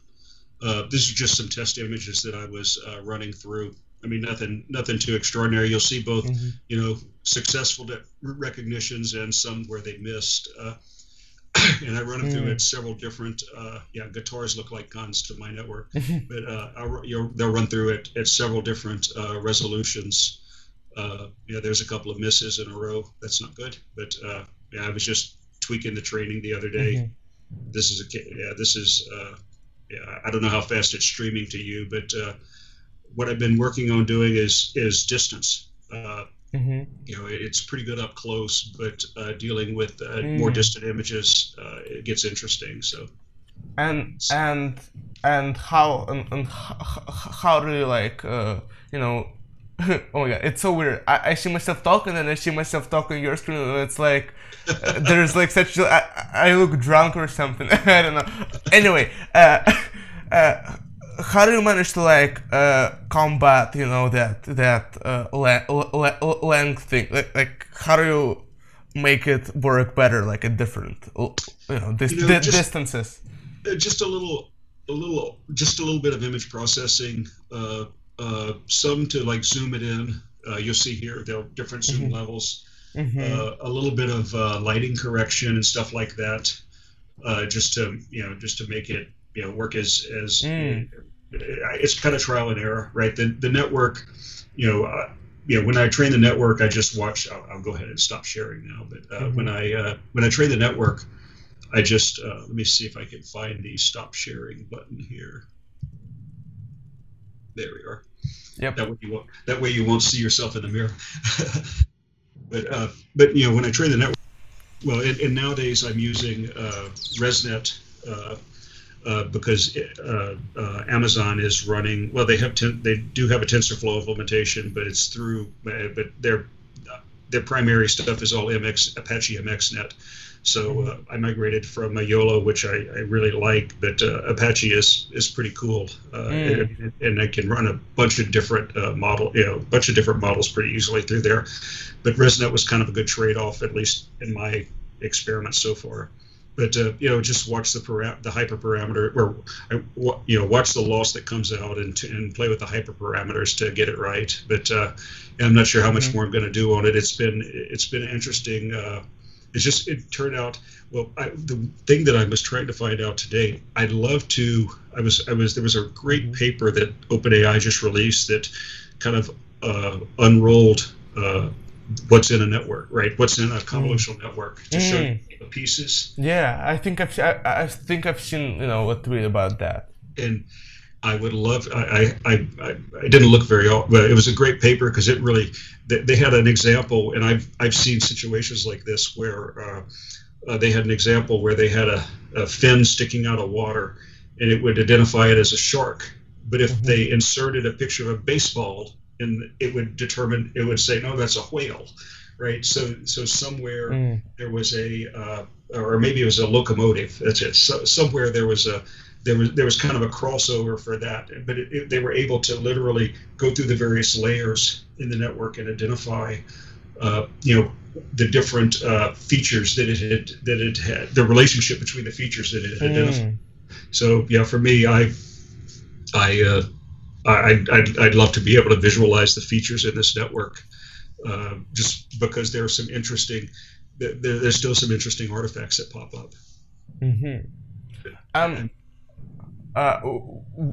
Uh, this is just some test images that I was uh, running through. I mean, nothing, nothing too extraordinary. You'll see both, mm-hmm. you know, successful de- recognitions and some where they missed. Uh, and I run them mm. through at several different. Uh, yeah, guitars look like guns to my network, but uh, I'll, they'll run through it at several different uh, resolutions. Uh, yeah, there's a couple of misses in a row. That's not good. But uh, yeah, I was just tweaking the training the other day. Mm-hmm. This is a yeah. This is yeah. I don't know how fast it's streaming to you, but what I've been working on doing is is distance. Uh, mm-hmm. You know, it's pretty good up close, but uh, dealing with uh, mm. more distant images, uh, it gets interesting. So, and and and how and, and how do you like uh, you know? oh my god, it's so weird. I, I see myself talking and I see myself talking your screen, and it's like uh, there's like such. I, I look drunk or something. I don't know. Anyway, how do you manage to like uh, combat you know that that uh, le- le- length thing like, like how do you make it work better like at different you know, dis- you know di- just, distances uh, just a little a little just a little bit of image processing uh, uh, some to like zoom it in uh, you'll see here there are different zoom mm-hmm. levels mm-hmm. a little bit of uh, lighting correction and stuff like that uh, just to you know just to make it you know work as as mm. it's kind of trial and error, right? The the network, you know. Uh, you know, when I train the network, I just watch. I'll, I'll go ahead and stop sharing now. But uh, mm-hmm. when I uh, when I train the network, I just uh, let me see if I can find the stop sharing button here. There we are. Yep. That way you won't, that way you won't see yourself in the mirror. but uh, but you know when I train the network, well, and, and nowadays I'm using uh, ResNet uh, because uh, uh, Amazon is running. Well, they have ten, they do have a TensorFlow implementation, but it's through. Uh, but their their primary stuff is all MX Apache MXNet. So uh, I migrated from a YOLO, which I, I really like, but Apache is is pretty cool, mm. and, and, I can run a bunch of different model, you know, a bunch of different models pretty easily through there. But ResNet was kind of a good trade-off, at least in my experiments so far but uh, you know just watch the para- the hyperparameter or you know watch the loss that comes out and, and play with the hyperparameters to get it right but uh, i'm not sure how much mm-hmm. more i'm going to do on it it's been it's been interesting uh, it's just it turned out well I, the thing that i was trying to find out today i'd love to i was i was there was a great mm-hmm. paper that openai just released that kind of uh, unrolled uh, what's in a network, right? What's in a convolutional mm. network to mm. show the pieces. Yeah, I think I've I, I, think I've seen you know a tweet about that. And I would love. I I I, I didn't look very but it was a great paper because it really they, they, had an example, and I've I've seen situations like this where. Uh, uh, they had an example where they had a, a fin sticking out of water and it would identify it as a shark. But if mm-hmm. they inserted a picture of a baseball and it would determine it would say no that's a whale right so so somewhere mm. there was a uh, or maybe it was a locomotive that's it so somewhere there was a there was there was kind of a crossover for that but it, it, they were able to literally go through the various layers in the network and identify uh, you know the different uh, features that it had that it had the relationship between the features that it had mm. identified so yeah for me i i uh, I, I'd, I'd love to be able to visualize the features in this network, uh, just because there are some interesting, there, there's still some interesting artifacts that pop up. Mm-hmm. Um, uh,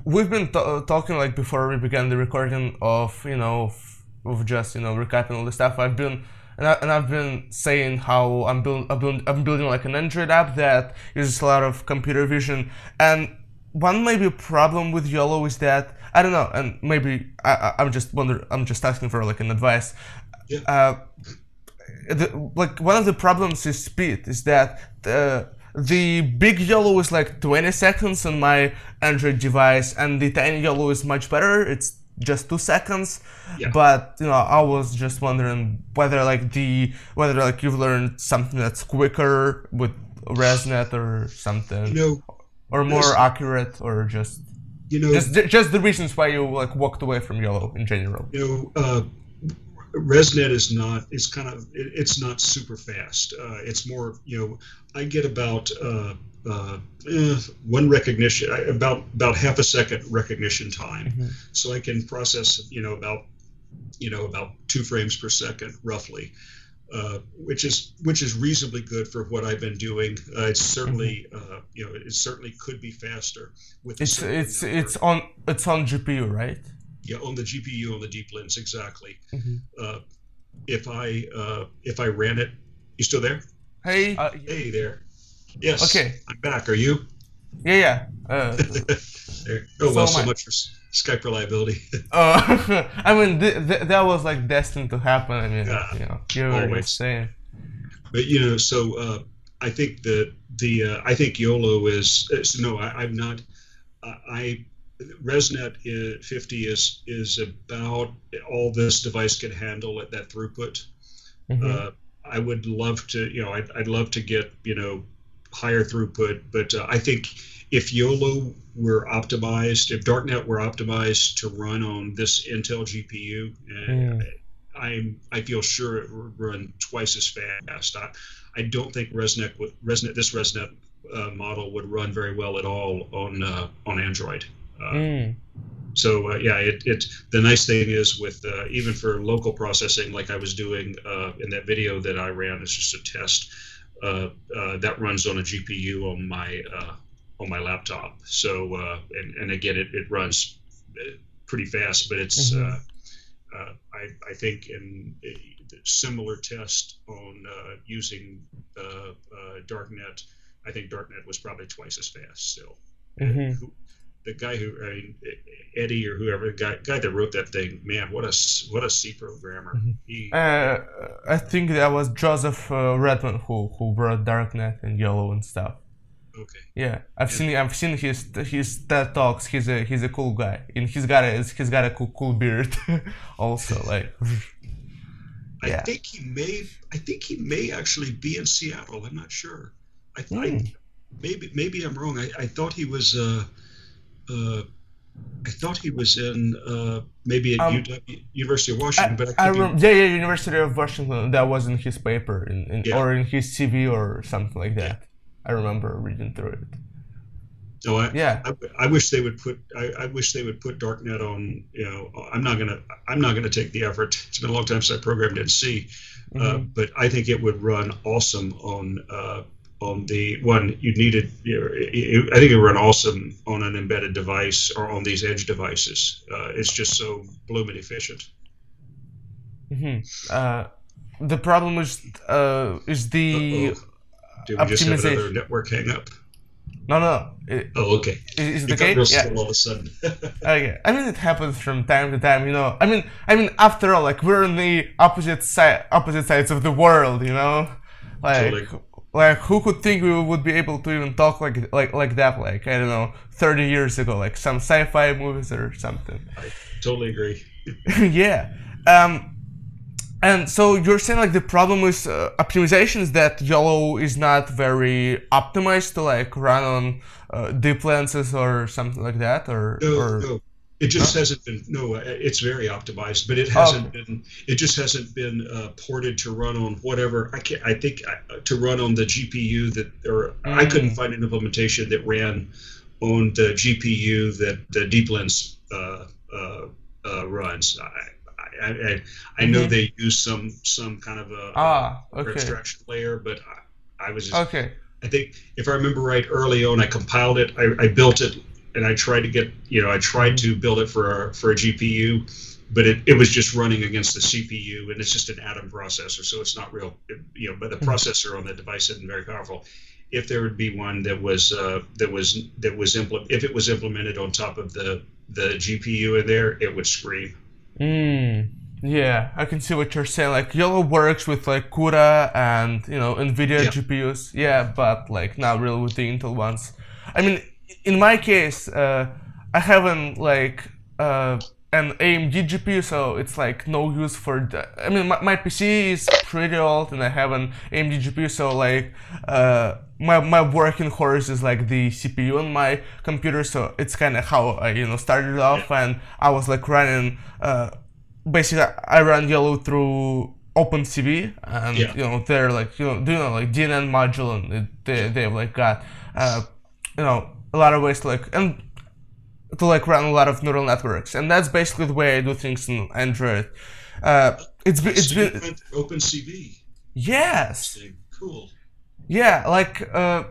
we've been t- talking like before we began the recording of you know of, of just you know recapping all the stuff I've been and, I, and I've been saying how I'm building I'm building, I'm building like an Android app that uses a lot of computer vision and one maybe problem with YOLO is that I don't know, and maybe I, am just wonder I'm just asking for like an advice. Yeah. Uh, the, like one of the problems is speed. Is that the the big YOLO is like 20 seconds on my Android device, and the tiny YOLO is much better. It's just two seconds. Yeah. But you know, I was just wondering whether like the whether like you've learned something that's quicker with ResNet or something. Know, or more accurate or just you know just just the reasons why you like walked away from YOLO in general. You know uh, resnet is not it's kind of it, it's not super fast. Uh, it's more you know i get about uh, uh, eh, one recognition about about half a second recognition time. Mm-hmm. so i can process you know about you know about two frames per second roughly uh, which is which is reasonably good for what I've been doing. Uh, it's certainly mm-hmm. uh, you know it certainly could be faster with. It's it's number. it's on it's on GPU, right? Yeah, on the GPU on the deep lens exactly. Mm-hmm. Uh, if I uh, if I ran it, you still there? Hey, hey there. Yes. Okay. I'm back. Are you? Yeah, yeah. there. Oh well, so much for Skype reliability. uh, I mean, th- th- that was like destined to happen. I mean, you know, you were insane. But you know, so uh, I think that the uh, I think YOLO is uh, so no, I, am not. I ResNet 50 is is about all this device can handle at that throughput. Mm-hmm. Uh, I would love to, you know, I'd, I'd love to get you know higher throughput, but uh, I think if YOLO were optimized, if Darknet were optimized to run on this Intel GPU, mm. I, I feel sure it would run twice as fast. I, I don't think ResNet, would, ResNet this ResNet uh, model would run very well at all on uh, on Android. Uh, mm. So uh, yeah, it, it the nice thing is with uh, even for local processing, like I was doing uh, in that video that I ran as just a test, that runs on a GPU on my on my laptop. So and, and again, it, it runs pretty fast, but it's mm-hmm. I, I think in a similar test on uh, using uh, uh, darknet i think darknet was probably twice as fast still mm-hmm. the guy who I mean, eddie or whoever the guy, guy that wrote that thing man what a what a c programmer mm-hmm. he, uh, i think that was joseph uh, Redmon who who brought darknet and YOLO and stuff Okay. Yeah, I've yeah. seen I've seen his his TED talks. He's a he's a cool guy, and he's got a he's got a cool cool beard, also like. I think he may. I think he may actually be in Seattle. I'm not sure. I, mm. I maybe maybe I'm wrong. I, I thought he was. Uh, uh, I thought he was in uh, maybe at um, UW, University of Washington, I, but I, I rem- yeah, yeah, University of Washington. That was in his paper, in, in yeah. or in his CV or something like that. I remember reading through it. No, I, yeah. I, I, wish they would put. I, I, wish they would put Darknet on. You know, I'm not gonna. I'm not gonna take the effort. It's been a long time since I programmed in C, uh, mm-hmm. uh, but I think it would run awesome on uh, on the one you needed. You know, it, I think it would run awesome on an embedded device or on these edge devices. Uh, it's just so blooming efficient. Mm-hmm. Uh, the problem is uh, is the. Uh-oh. Did we just have another network hang up? No, no. It, oh, okay. Is, is the case? Real yeah. all of a sudden. okay. I mean, it happens from time to time. You know. I mean, I mean, after all, like we're on the opposite side, opposite sides of the world. You know, like. Totally. Like who could think we would be able to even talk like like like that like I don't know 30 years ago like some sci-fi movies or something. I totally agree. yeah. Um, and so you're saying like the problem with uh, optimization is that YOLO is not very optimized to like run on uh, deep lenses or something like that, or no, or, no. It just no? hasn't been. No, uh, it's very optimized, but it hasn't oh. been. It just hasn't been uh, ported to run on whatever. I can I think uh, to run on the GPU that, or mm. I couldn't find an implementation that ran on the GPU that the DeepLens uh, runs. I, I, I, I know mm-hmm. they use some some kind of a, ah, okay. abstraction layer, but I, I was just, okay. I think if I remember right, early on, I compiled it, I, I built it, and I tried to get you know I tried mm-hmm. to build it for a, for a GPU, but it, it was just running against the CPU, and it's just an Atom processor, so it's not real, it, you know. But the mm-hmm. processor on the device isn't very powerful. If there would be one that was uh, that was that was implement if it was implemented on top of the the GPU in there, it would scream. Mm, yeah, I can see what you're saying. Like YOLO works with like CUDA and you know NVIDIA yeah. GPUs. Yeah, but like not really with the Intel ones. I mean, in my case, uh, I haven't like uh, an AMD GPU, so it's like no use for that. I mean, my, my, PC is pretty old, and I have an AMD GPU, so like uh, my my working horse is like the CPU on my computer, so it's kind of how I you know started off, and I was like running. Uh, basically, I ran YOLO through OpenCV, and yeah. you know they're like you know do you know like DNN module, and they they've like got uh, you know a lot of ways to like and to like run a lot of neural networks, and that's basically the way I do things in Android. Uh, it's been it's been OpenCV. Yes. Cool. Yeah, like uh,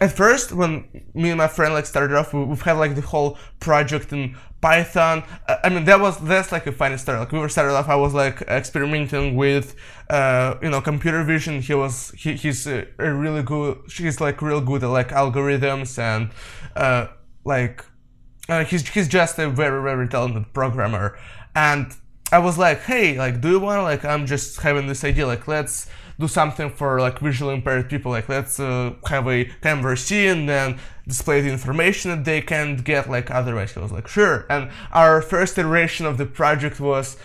at first when me and my friend like started off, we, have had like the whole project in Python. Uh, I mean, that was that's like a funny story. Like we were started off, I was like experimenting with uh, you know computer vision. He was he, he's a, a really good. He's like real good at like algorithms and uh, like uh, he's he's just a very very talented programmer, and I was like, hey, like, do you want like I'm just having this idea, like let's do something for like visually impaired people, like let's uh, have a camera C and then display the information that they can't get like otherwise. He was like, sure. And our first iteration of the project was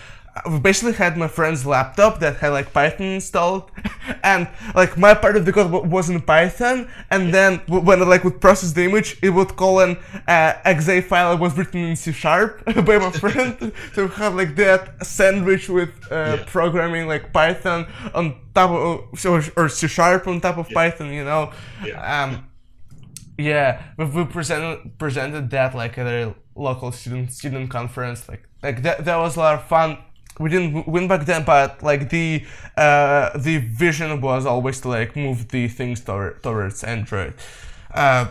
I basically had my friend's laptop that had like Python installed, and like my part of the code w- was in Python, and then w- when I like would process the image, it would call an uh, exe file that was written in C sharp by my friend. so we have like that sandwich with uh, Yeah. programming like Python on top of or, or C sharp on top of Python, you know. Yeah. Um, yeah, we, we presented presented that like at a local student student conference. Like like that that was a lot of fun. We didn't win back then, but like the uh, the vision was always to like move the things toward, towards Android. Uh,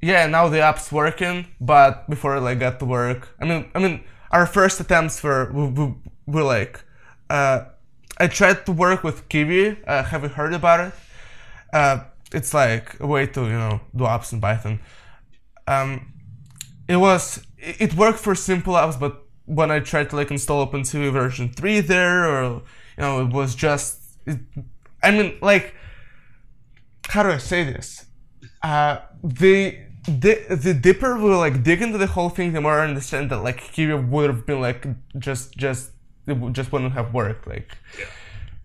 yeah, now the app's working, but before it like got to work, I mean, I mean, our first attempts were were, were, were like, uh, I tried to work with Kivy. Uh, have you heard about it? Uh, it's like a way to you know do apps in Python. Um, it was it worked for simple apps, but when I tried to like install OpenCV version three there, or you know, it was just. It, I mean, like, how do I say this? Uh, the the the deeper we like dig into the whole thing, the more I understand that like Kivy would have been like just just it just wouldn't have worked. Like,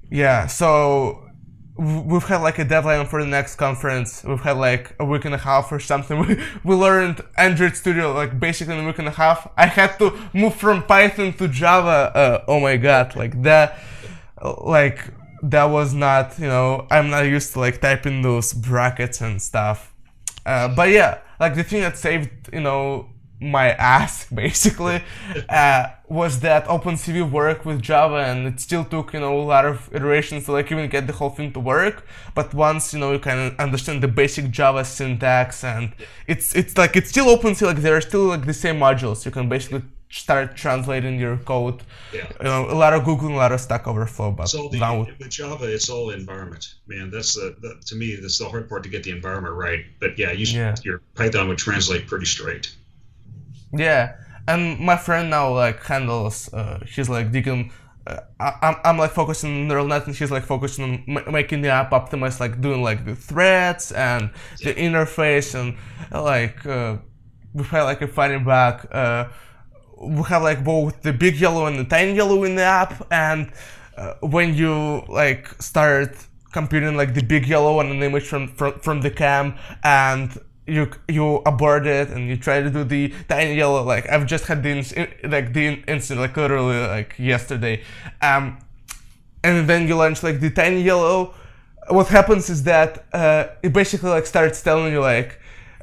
yeah. So w- we've had like a deadline for the next conference. We've had like a week and a half or something. We, we learned Android Studio like basically in a week and a half. I had to move from Python to Java. Uh, oh my god, like that, like that was not you know I'm not used to like typing those brackets and stuff. Uh, but yeah, like the thing that saved you know my ass basically uh, was that OpenCV worked with Java, and it still took you know a lot of iterations to like even get the whole thing to work. But once you know you can understand the basic Java syntax, and it's it's like it's still OpenCV. Like there are still like the same modules. You can basically start translating your code. Yeah. You know, a lot of Google, a lot of Stack Overflow, but all the, now with with Java. It's all environment, man. That's the, the to me that's the hard part to get the environment right. But yeah, you should, Yeah. your Python would translate pretty straight. Yeah, and my friend now like handles. Uh, he's like digging. Uh, I'm, I'm like focusing on neural net, and he's like focusing on ma- making the app optimized, like doing like the threads and the interface, and like uh, we have like a funny back Uh, we have like both the big YOLO and the tiny YOLO in the app, and uh, when you like start computing like the big YOLO and an image from from, from the cam and you you abort it and you try to do the tiny YOLO like I've just had the like the incident like literally like yesterday um and then you launch like the tiny YOLO what happens is that uh, it basically like starts telling you like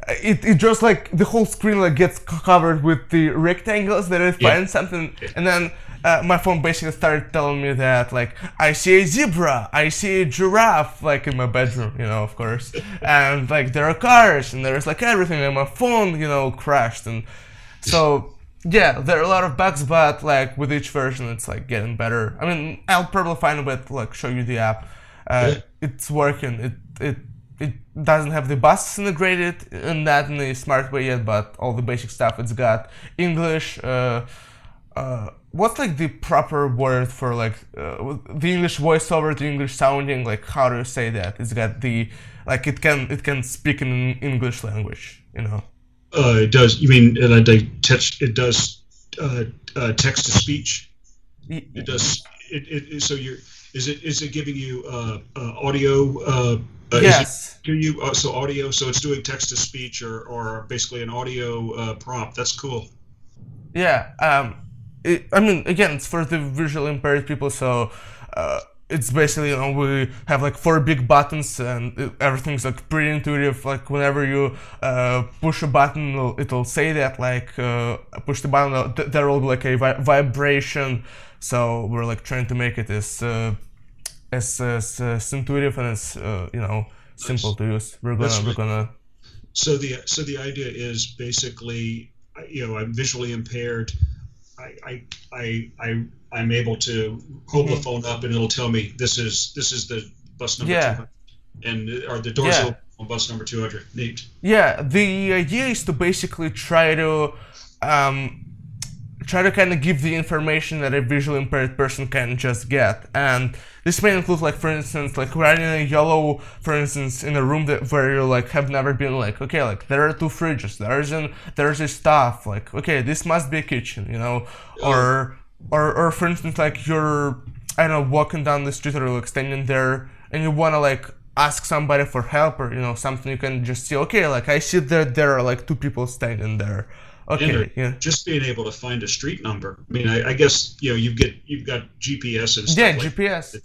it, it just like the whole screen like gets covered with the rectangles that it Yeah. finds something and then uh, my phone basically started telling me that like I see a zebra, I see a giraffe like in my bedroom, you know, of course, and like there are cars and there's like everything, and my phone, you know, crashed, and so yeah, there are a lot of bugs, but like with each version, it's like getting better. I mean, I'll probably find a way to like show you the app. Uh, Yeah. It's working. It it it doesn't have the bus integrated in that in a smart way yet, but all the basic stuff. It's got English. Uh, uh, what's like the proper word for like uh, the English voiceover, the English sounding? Like how do you say that? It's got the like it can it can speak in English language. You know. Uh, it does. You mean uh, touch? It does uh, uh, text to speech. It does. It, it, it- so you're. Is it is it giving you uh, uh, audio? Uh, uh, Yes. it you uh, so audio? So it's doing text to speech or or basically an audio uh, prompt. That's cool. Yeah, um, it, I mean, again, it's for the visually impaired people, so uh, it's basically you know we have like four big buttons and it, everything's like pretty intuitive. Like whenever you uh, push a button, it'll, it'll say that like uh, push the button, uh, th- there will be like a vi- vibration. So we're like trying to make it as uh, as, as, as intuitive and as uh, you know simple to use. We're gonna That's we're gonna So the so the idea is basically, you know, I'm visually impaired. I I I, I I'm able to hold the Mhm. phone up and it'll tell me this is this is the bus number Yeah. 200 and uh, or the doors Yeah. open on bus number 200. Neat. Yeah, the idea is to basically try to um, try to kind of give the information that a visually impaired person can just get, and this may include, like, for instance, like writing a YOLO, for instance, in a room that where you like have never been, like, okay, like there are two fridges, there's an there's a stuff, like, okay, this must be a kitchen, you know, or or or for instance, like you're I don't know walking down the street or like standing there and you wanna like ask somebody for help or you know something you can just see okay like I see that there are like two people standing there. Okay, yeah. Just being able to find a street number. I mean, I, I guess you know you get you've got GPS and stuff. Yeah, like GPS.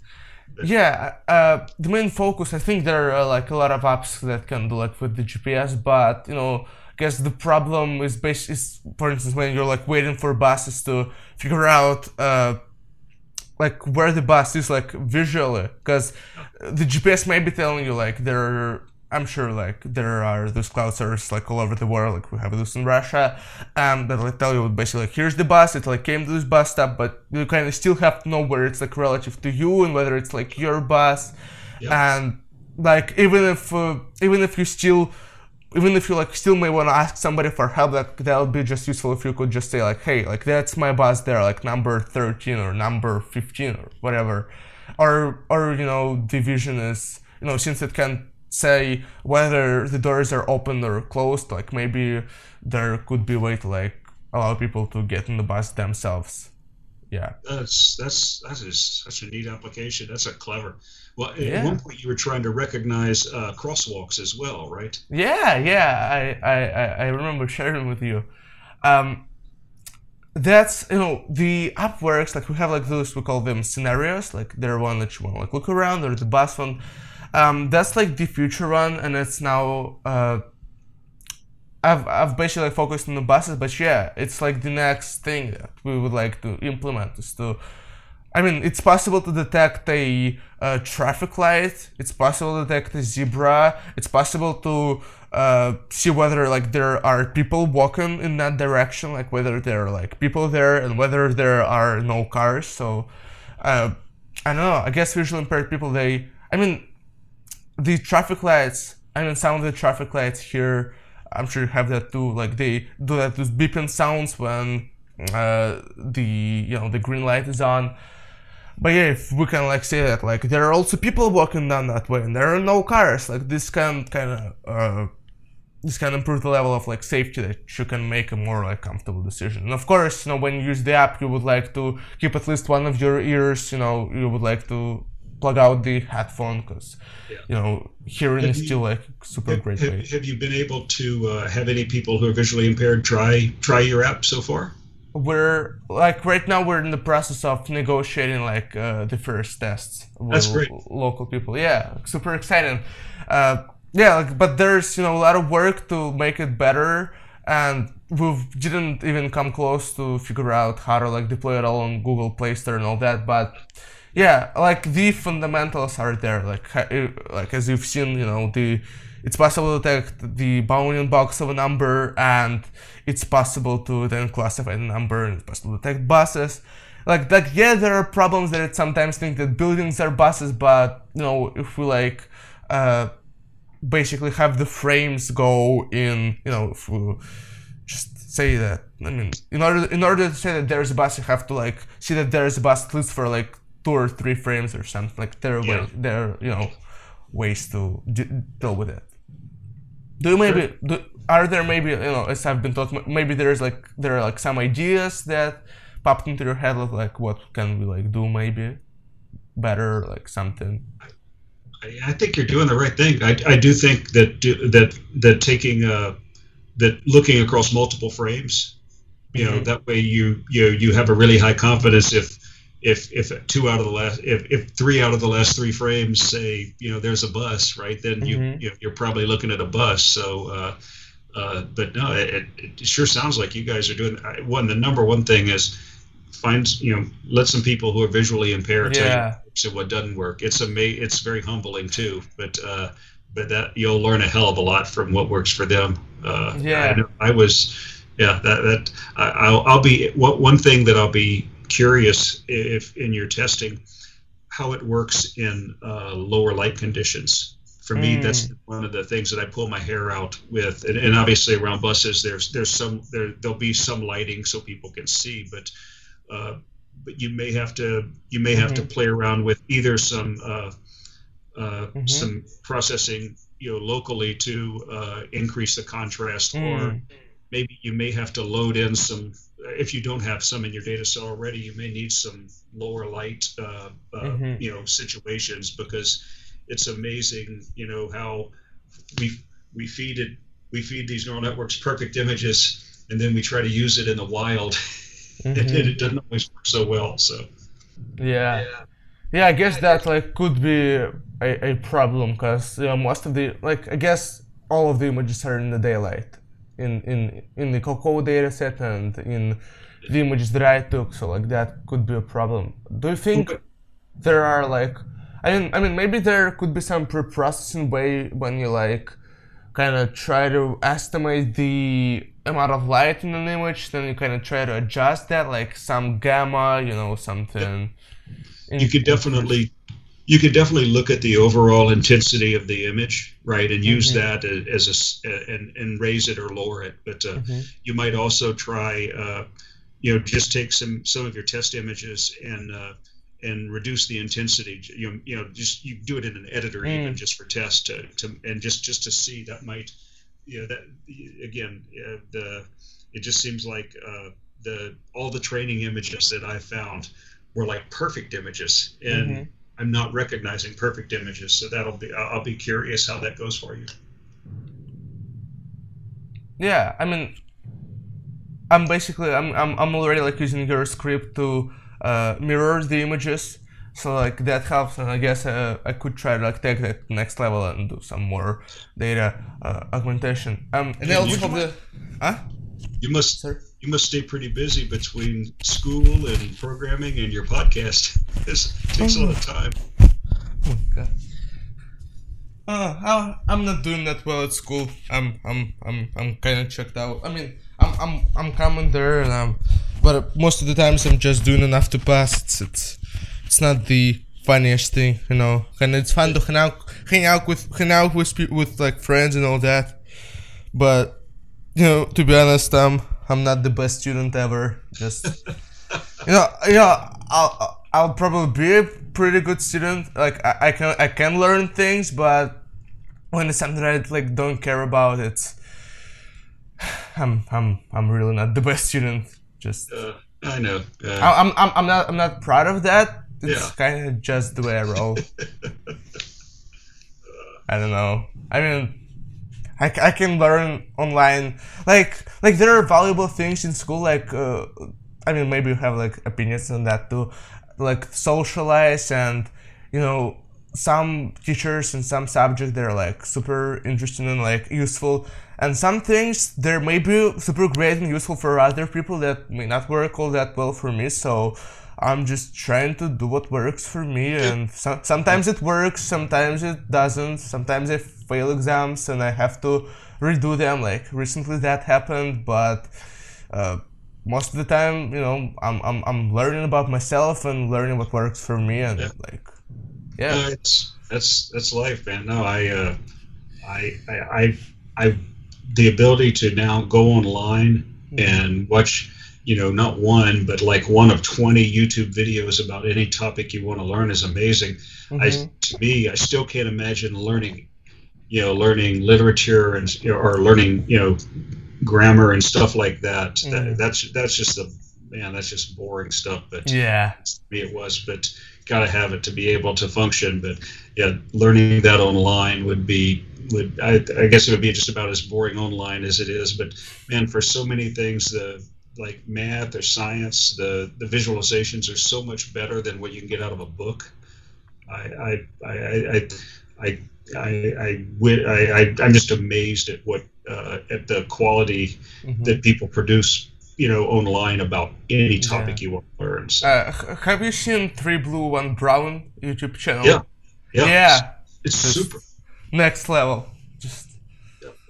Yeah, uh, the main focus. I think there are like a lot of apps that can do like with the GPS, but you know, I guess the problem is based is for instance when you're like waiting for buses to figure out uh, like where the bus is like visually, because the GPS may be telling you like there are I'm sure like there are those cloud servers like all over the world, like we have this in Russia, um, that like tell you basically like here's the bus, it like came to this bus stop, but you kind of still have to know where it's like relative to you and whether it's like your bus, Yeah. and like even if uh, even if you still even if you like still may want to ask somebody for help that that would be just useful if you could just say like hey like that's my bus there like number 13 or number 15 or whatever or or you know division is you know since it can say whether the doors are open or closed like maybe there could be a way to like allow people to get in the bus themselves yeah That's that's that is such a neat application. That's a clever. Well, at Yeah. one point you were trying to recognize uh, crosswalks as well, right? Yeah, yeah, I, I, I- remember sharing with you. Um, that's you know the app works like we have like those we call them scenarios like they're one that you want to like look around or the bus one. Um, that's like the future one, and it's now. Uh, I've I've basically focused on the buses, but yeah, it's like the next thing that we would like to implement is to I mean, it's possible to detect a, uh traffic light. It's possible to detect a zebra. It's possible to uh, see whether like there are people walking in that direction, like whether there are like people there and whether there are no cars. So uh, I don't know. I guess visually impaired people they. I mean, the traffic lights. I mean, some of the traffic lights here. I'm sure you have that too. Like they do that those beeping sounds when uh, the you know the green light is on. But yeah, if we can like say that like there are also people walking down that way and there are no cars, like this can kind of uh, this can improve the level of like safety that you can make a more like comfortable decision. And of course, you know when you use the app, you would like to keep at least one of your ears. You know you would like to plug out the headphone because Yeah. you know hearing Have is you- still like super Have, great have, have you been able to uh, have any people who are visually impaired try try your app so far? we're like right now we're in the process of negotiating like uh, the first tests with That's great. local people yeah super exciting uh, yeah like, but there's you know a lot of work to make it better and we didn't even come close to figure out how to like deploy it all on google play store and all that but yeah like the fundamentals are there like uh, like as you've seen you know the it's possible to detect the bounding box of a number and it's possible to then classify the number and it's possible to detect buses. Like like yeah there are problems that sometimes think that buildings are buses but you know if we like uh basically have the frames go in you know if we just say that i mean in order in order to say that there's a bus you have to like see that there's a bus at least for like two or three frames or something like there are Yeah. ways there are you know ways to d- deal with it do you maybe do, are there maybe you know as i've been talking maybe there's like there are like some ideas that popped into your head of like what can we like do maybe better like something I, I think you're doing the right thing. I, I do think that do, that that taking uh, that looking across multiple frames, you know, Mhm. that way you you you have a really high confidence if if if two out of the last if, if three out of the last three frames say you know there's a bus right then you, Mhm. you you're probably looking at a bus so uh, uh, but no it, it sure sounds like you guys are doing one the number one thing is find you know let some people who are visually impaired tell you Yeah. what what doesn't work it's a ama- it's very humbling too but uh, but that you'll learn a hell of a lot from what works for them uh, Yeah. I, I was yeah that that I, I'll, I'll be what one thing that I'll be curious if in your testing how it works in uh, lower light conditions for me Mm. that's one of the things that I pull my hair out with and, and obviously around buses there's there's some there there'll be some lighting so people can see but uh, but you may have to you may have to play around with either some uh, uh, Mhm. some processing you know locally to uh, increase the contrast or Mm. maybe you may have to load in some if you don't have some in your data set already, you may need some lower light, uh, uh, mm-hmm. you know, situations because it's amazing, you know, how we we feed it we feed these neural networks perfect images, and then we try to use it in the wild, mm-hmm. and it doesn't always work so well. So yeah. yeah. Yeah, I guess that like could be a, a problem because you know, most of the like I guess all of the images are in the daylight in in in the COCO data set and in the images that I took. So like that could be a problem. Do you think there are like I mean I mean maybe there could be some pre-processing way when you like kind of try to estimate the amount of light in an image, then you kind of try to adjust that, like some gamma, you know, something. You could definitely you could definitely look at the overall intensity of the image, right, and use mm-hmm. that as a and and raise it or lower it. But uh, mm-hmm. you might also try, uh, you know, just take some some of your test images and uh, and reduce the intensity. You know, you know, just you do it in an editor mm. even just for test to, to and just just to see that might, you know, that again uh, the it just seems like uh, the all the training images that I found were like perfect images and. Mm-hmm I'm not recognizing perfect images. So that'll be I'll be curious how that goes for you. Yeah, I mean, I'm basically I'm I'm, I'm already like using your script to uh, mirror the images. So like that helps, and I guess uh, I could try to like take that next level and do some more data uh, augmentation. Um, and also have the, huh? You must. Sir? You must stay pretty busy between school and programming and your podcast. This takes a lot of time. Oh god. Uh, I'm not doing that well at school. I'm I'm I'm I'm kind of checked out. I mean, I'm I'm I'm coming there, and I'm, but most of the times I'm just doing enough to pass. It's it's it's not the funniest thing, you know. And it's fun to hang out, hang out with, hang out with with like friends and all that. But you know, to be honest, um, I'm not the best student ever. Just you know, you know, I'll I'll probably be a pretty good student. Like I, I can I can learn things, but when it's something I like don't care about, it's I'm I'm I'm really not the best student. Just uh, I know. Uh, I, I'm I'm I'm not I'm not proud of that. It's yeah. kind of just the way I roll. I don't know. I mean, I, I can learn online. Like like there are valuable things in school. Like uh, I mean, maybe you have like opinions on that too. Like socialize and you know some teachers in some subjects they're like super interesting and like useful and some things they're maybe super great and useful for other people that may not work all that well for me so i'm just trying to do what works for me and so- sometimes it works sometimes it doesn't sometimes i fail exams and I have to redo them. Like recently that happened, but uh, most of the time, you know, I'm, I'm I'm learning about myself and learning what works for me, and yeah. like, yeah, it's that's that's life, man. No, I, uh, I, I, I, I, the ability to now go online mm-hmm. and watch you know, not one, but like one of 20 YouTube videos about any topic you want to learn is amazing. Mm-hmm. I, to me, I still can't imagine learning you know learning literature and or learning you know grammar and stuff like that. Mm. that that's that's just the man that's just boring stuff but yeah me it was but gotta have it to be able to function but yeah learning that online would be would I, I guess it would be just about as boring online as it is but man for so many things the like math or science the the visualizations are so much better than what you can get out of a book i i i i, I I, I, I, I'm just amazed at what uh, at the quality mm-hmm. that people produce, you know, online about any topic yeah. you want to learn. So. Uh, have you seen Three Blue One Brown YouTube channel? Yeah, yeah, yeah. It's, it's super. Next level.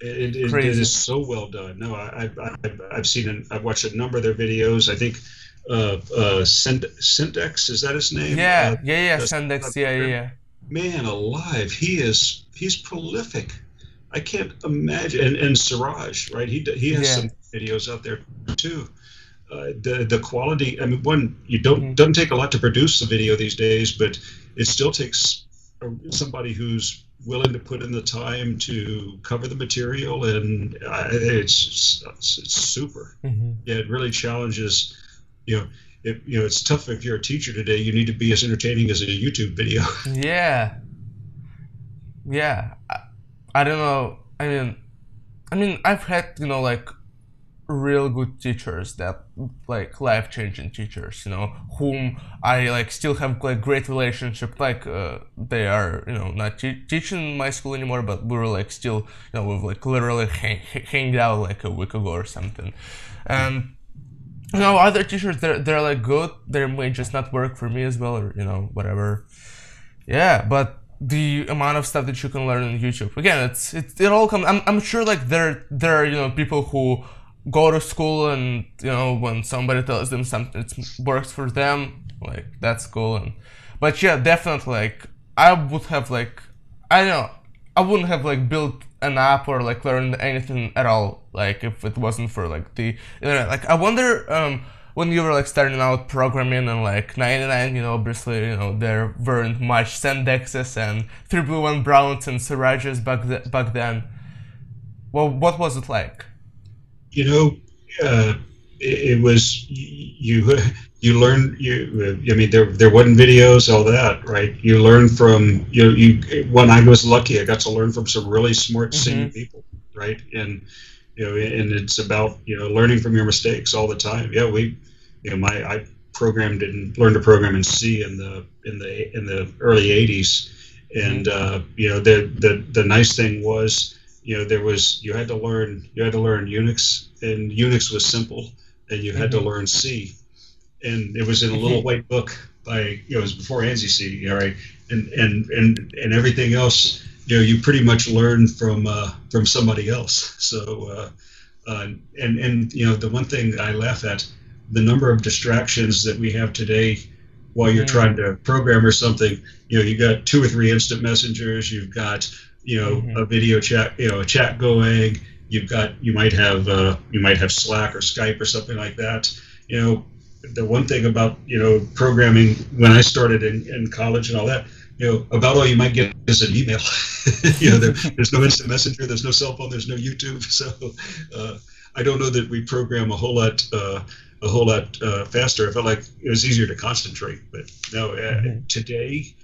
It, it, it is so well done. No, I, I, I've seen, an, I've watched a number of their videos. I think uh, uh, Sentdex is that his name? Yeah, uh, yeah, yeah, Sentdex. Yeah, yeah, yeah man alive, he is he's prolific. I can't imagine. And, and Siraj, right? He he has yeah. some videos out there too. Uh, the the quality. I mean, one you don't mm-hmm. doesn't take a lot to produce a video these days, but it still takes somebody who's willing to put in the time to cover the material, and uh, it's, it's, it's super. Mm-hmm. Yeah, it really challenges. You know, it, you know, it's tough if you're a teacher today. You need to be as entertaining as a YouTube video. Yeah. Yeah. I, I don't know. I mean, I mean, I've had you know like real good teachers that like life changing teachers you know whom i like still have like great relationship like uh, they are you know not te- teaching my school anymore but we were like still you know we've like literally hang- hanged out like a week ago or something. And you know other teachers they're, they're like good. They may just not work for me as well or you know whatever. Yeah but the amount of stuff that you can learn on youtube again it's it, it all comes I'm, I'm sure like there there are you know people who go to school and you know when somebody tells them something it works for them like that's cool. And but yeah definitely like i would have like i don't know i wouldn't have like built an app or like learned anything at all like if it wasn't for like the internet. Like i wonder um when you were like starting out programming and like 99 you know obviously you know there weren't much sentdexes and three blue one browns and Sirajes back, th- back then. Well what was it like you know, uh, it, it, was you you learn you. I mean, there there wasn't videos, all that, right? You learn from you. You when I was lucky, I got to learn from some really smart mm-hmm. senior people, right? And you know, and it's about you know learning from your mistakes all the time. Yeah, we, you know, my I programmed and learned to program in C in the in the in the early '80s, and mm-hmm. uh, you know the the the nice thing was you know there was you had to learn you had to learn Unix and Unix was simple and you had mm-hmm. to learn C and it was in a little mm-hmm. white book by you know it was before ANSI C all right and and and and everything else you know you pretty much learn from uh, from somebody else so uh, uh, and and you know the one thing I laugh at the number of distractions that we have today while you're mm-hmm. trying to program or something you know you got two or three instant messengers you've got you know mm-hmm. a video chat you know a chat going. You've got you might have uh, you might have slack or skype or something like that. You know the one thing about you know programming when i started in, in college and all that you know about all you might get is an email. You know there, there's no instant messenger there's no cell phone there's no youtube. So uh, i don't know that we program a whole lot uh, a whole lot uh, faster. I felt like it was easier to concentrate but no uh, mm-hmm. today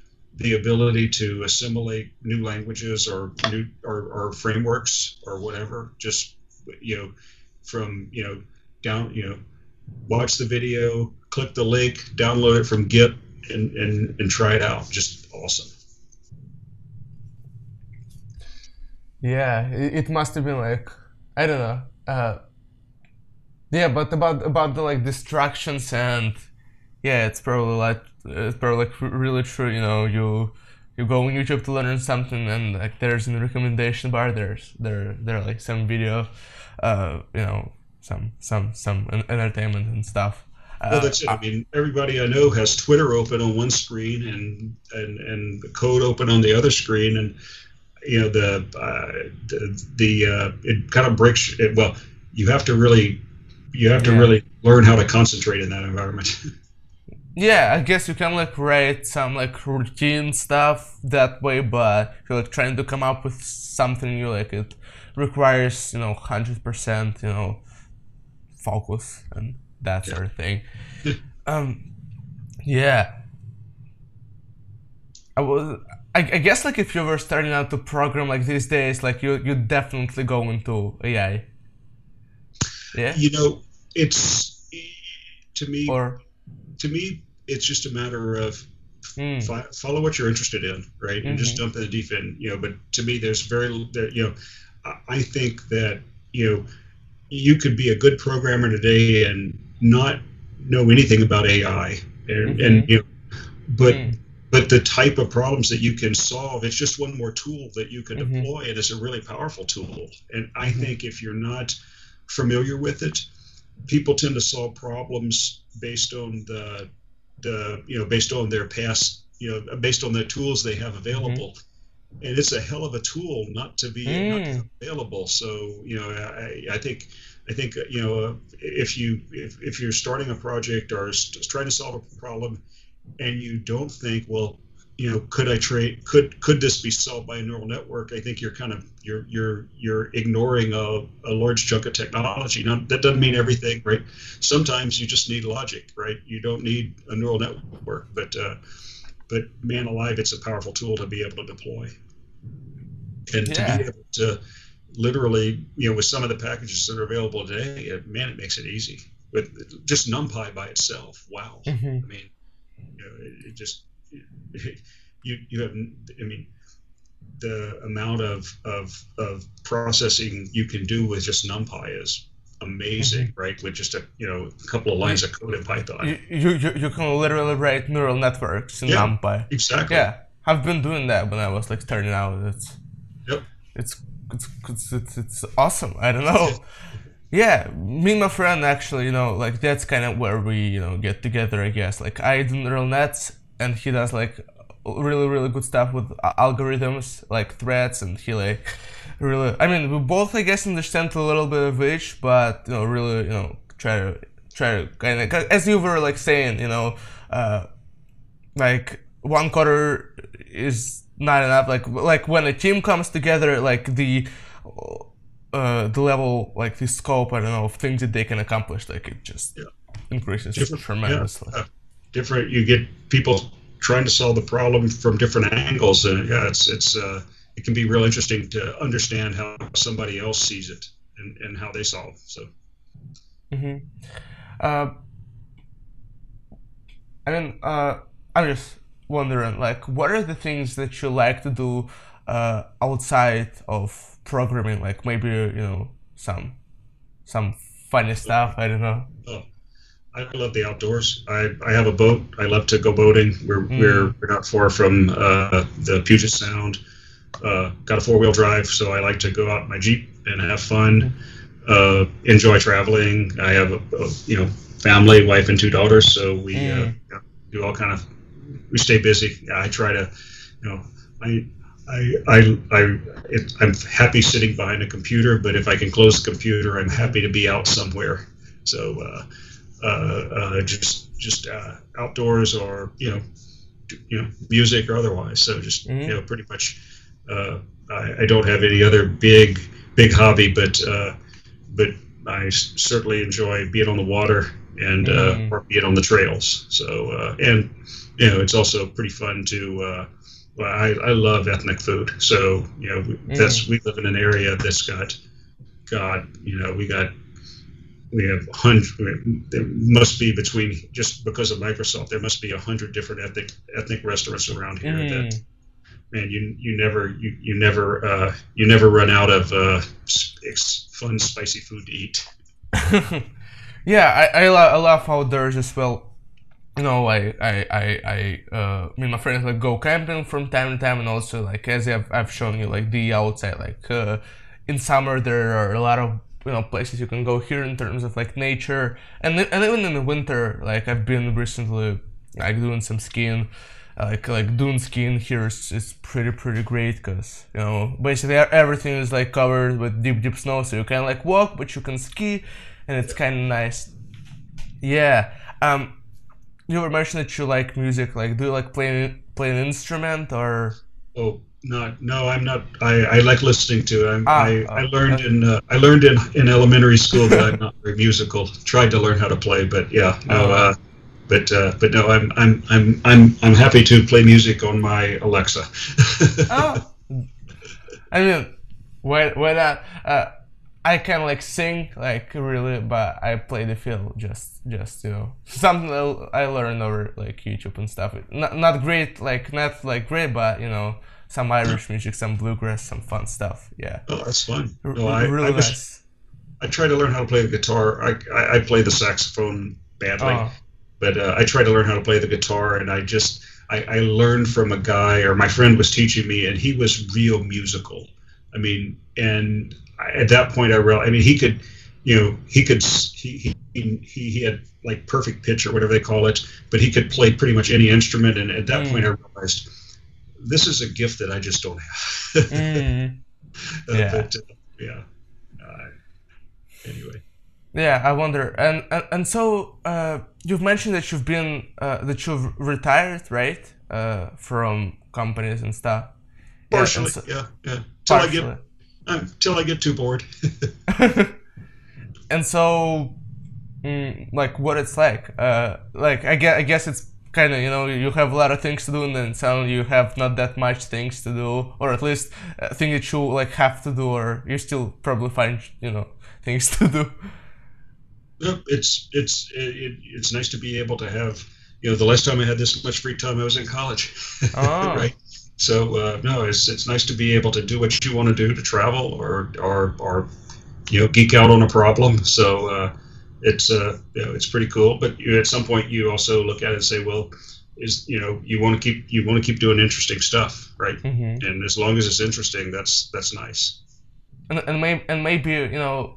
the ability to assimilate new languages or new or, or frameworks or whatever just you know from you know down you know watch the video click the link download it from git and and, and try it out. Just awesome. Yeah it, must have been like i don't know uh, yeah but about about the like distractions and yeah it's probably like it's probably like really true. You know, you you go on YouTube to learn something, and like there's in the recommendation bar, there's there there are, like some video, uh, you know, some some some entertainment and stuff. well, uh, that's it. I mean, everybody I know has Twitter open on one screen and and and the code open on the other screen, and you know the uh, the, the uh, it kind of breaks. It, well, you have to really you have to yeah. really learn how to concentrate in that environment. yeah, I guess you can like write some like routine stuff that way, but if you're like trying to come up with something new, like it requires you know hundred percent you know focus and that yeah. sort of thing. um, yeah. I was. I, I guess like if you were starting out to program like these days, like you you definitely go into AI. Yeah. You know, it's to me. Or to me, it's just a matter of mm. fi- follow what you're interested in, right, and mm-hmm. just jump in the deep end. You know, but to me, there's very, there, you know, I think that you know you could be a good programmer today and not know anything about AI, and, mm-hmm. and you know, but. Mm. But the type of problems that you can solve, it's just one more tool that you can mm-hmm. deploy. It is a really powerful tool. And I mm-hmm. think if you're not familiar with it, people tend to solve problems based on the the you know based on their past you know based on the tools they have available mm-hmm. and it's a hell of a tool not to be mm. not available so you know I, I think I think you know if you if, if you're starting a project or trying to solve a problem and you don't think well you know, could I trade? Could could this be solved by a neural network? I think you're kind of you're you're you're ignoring a, a large chunk of technology. Now that doesn't mean everything, right? Sometimes you just need logic, right? You don't need a neural network, but uh, but man alive, it's a powerful tool to be able to deploy and yeah. to be able to literally, you know, with some of the packages that are available today, it, man, it makes it easy. With just NumPy by itself, wow. Mm-hmm. I mean, you know, it, it just you you have I mean the amount of of of processing you can do with just NumPy is amazing, mm-hmm. right? With just a you know a couple of lines of code in Python. You you, you can literally write neural networks in yeah, NumPy. Exactly. Yeah, I've been doing that when I was like starting out. It's yep. It's it's it's it's, it's awesome. I don't know. Yeah, me and my friend actually, you know, like that's kind of where we, you know, get together, I guess. Like I do neural nets and he does like really really good stuff with algorithms like threads and he like really i mean we both i guess understand a little bit of each but you know really you know try to try to kind of as you were like saying you know uh like one quarter is not enough like like when a team comes together like the uh the level like the scope i don't know of things that they can accomplish like it just yeah. increases Different, tremendously yeah. Different. You get people trying to solve the problem from different angles, and yeah, it's it's uh, it can be real interesting to understand how somebody else sees it and, and how they solve. So. Mm-hmm. Uh, I mean, uh, I'm just wondering, like, what are the things that you like to do uh, outside of programming? Like, maybe you know some some funny stuff. I don't know. I love the outdoors. I, I have a boat. I love to go boating. We're mm. we're, we're not far from uh, the Puget Sound. Uh, got a four wheel drive, so I like to go out in my jeep and have fun. Uh, enjoy traveling. I have a, a, you know family, wife and two daughters, so we mm. do all kind of. We stay busy. I try to, you know, I I, I, I, it, I'm happy sitting behind a computer, but if I can close the computer, I'm happy to be out somewhere. So, uh, just just uh, outdoors or you know you know music or otherwise. So just mm-hmm. you know pretty much I, I, don't have any other big big hobby, but but I certainly enjoy being on the water and mm. or being on the trails. So uh, and you know it's also pretty fun to Uh, well, I, I love ethnic food. So, you know, mm. that's we live in an area that's got, God, you know, we got we have hundred. There must be between just because of Microsoft, there must be a hundred different ethnic ethnic restaurants around here. Mm. That man, you you never you you never uh, you never run out of uh, fun spicy food to eat. yeah, I I, lo- I love outdoors as well. You know, I I I, I uh, me and my friends like go camping from time to time, and also like as I've, I've shown you, like the outside, like uh, in summer there are a lot of you know places you can go here in terms of like nature. And and even in the winter like I've been recently like doing some skiing. Like like dune skiing here is, is pretty pretty great because you know basically everything is like covered with deep deep snow so you can like walk but you can ski and it's kind of nice. Yeah um you were mentioning that you like music like do you like playing play an instrument or? Oh not no i'm not i i like listening to I'm, ah, i i learned in uh, i learned in in elementary school that i'm not very musical. Tried to learn how to play but yeah no oh. uh but uh but no i'm i'm i'm i'm i'm happy to play music on my alexa. Oh. I mean why why not uh I can like sing like really, but I play the field just just you know something I learned over like YouTube and stuff. Not not great like not like great, but you know some Irish music, some bluegrass, some fun stuff. Yeah. Oh, that's fun. No, I, really I, nice. I try to learn how to play the guitar. I, I, I play the saxophone badly, oh. but uh, I try to learn how to play the guitar, and I just I, I learned from a guy, or my friend was teaching me, and he was real musical. I mean, and I, at that point, I realized. I mean, he could, you know, he could he he he, he had like perfect pitch or whatever they call it, but he could play pretty much any instrument. And at that mm. point, I realized this is a gift that I just don't have. mm. uh, yeah. But, uh, yeah. Uh, anyway. Yeah, I wonder, and and, and so uh, you've mentioned that you've been uh, that you've retired, right? uh, from companies and stuff. Partially, yeah, so, yeah, yeah. Till I get until I get too bored. and so, mm, like, what it's like, uh, like I guess, I guess it's kind of you know you have a lot of things to do and then suddenly you have not that much things to do or at least a thing that you like have to do or you still probably find you know things to do. It's it's it, it's nice to be able to have you know the last time i had this much free time i was in college. Oh. right? So uh, no it's it's nice to be able to do what you want to do to travel or or or you know geek out on a problem. So uh, it's uh, you know, it's pretty cool. But you, at some point, you also look at it and say, well, is you know, you want to keep you want to keep doing interesting stuff, right? Mm-hmm. And as long as it's interesting, that's that's nice. And and maybe and maybe you know.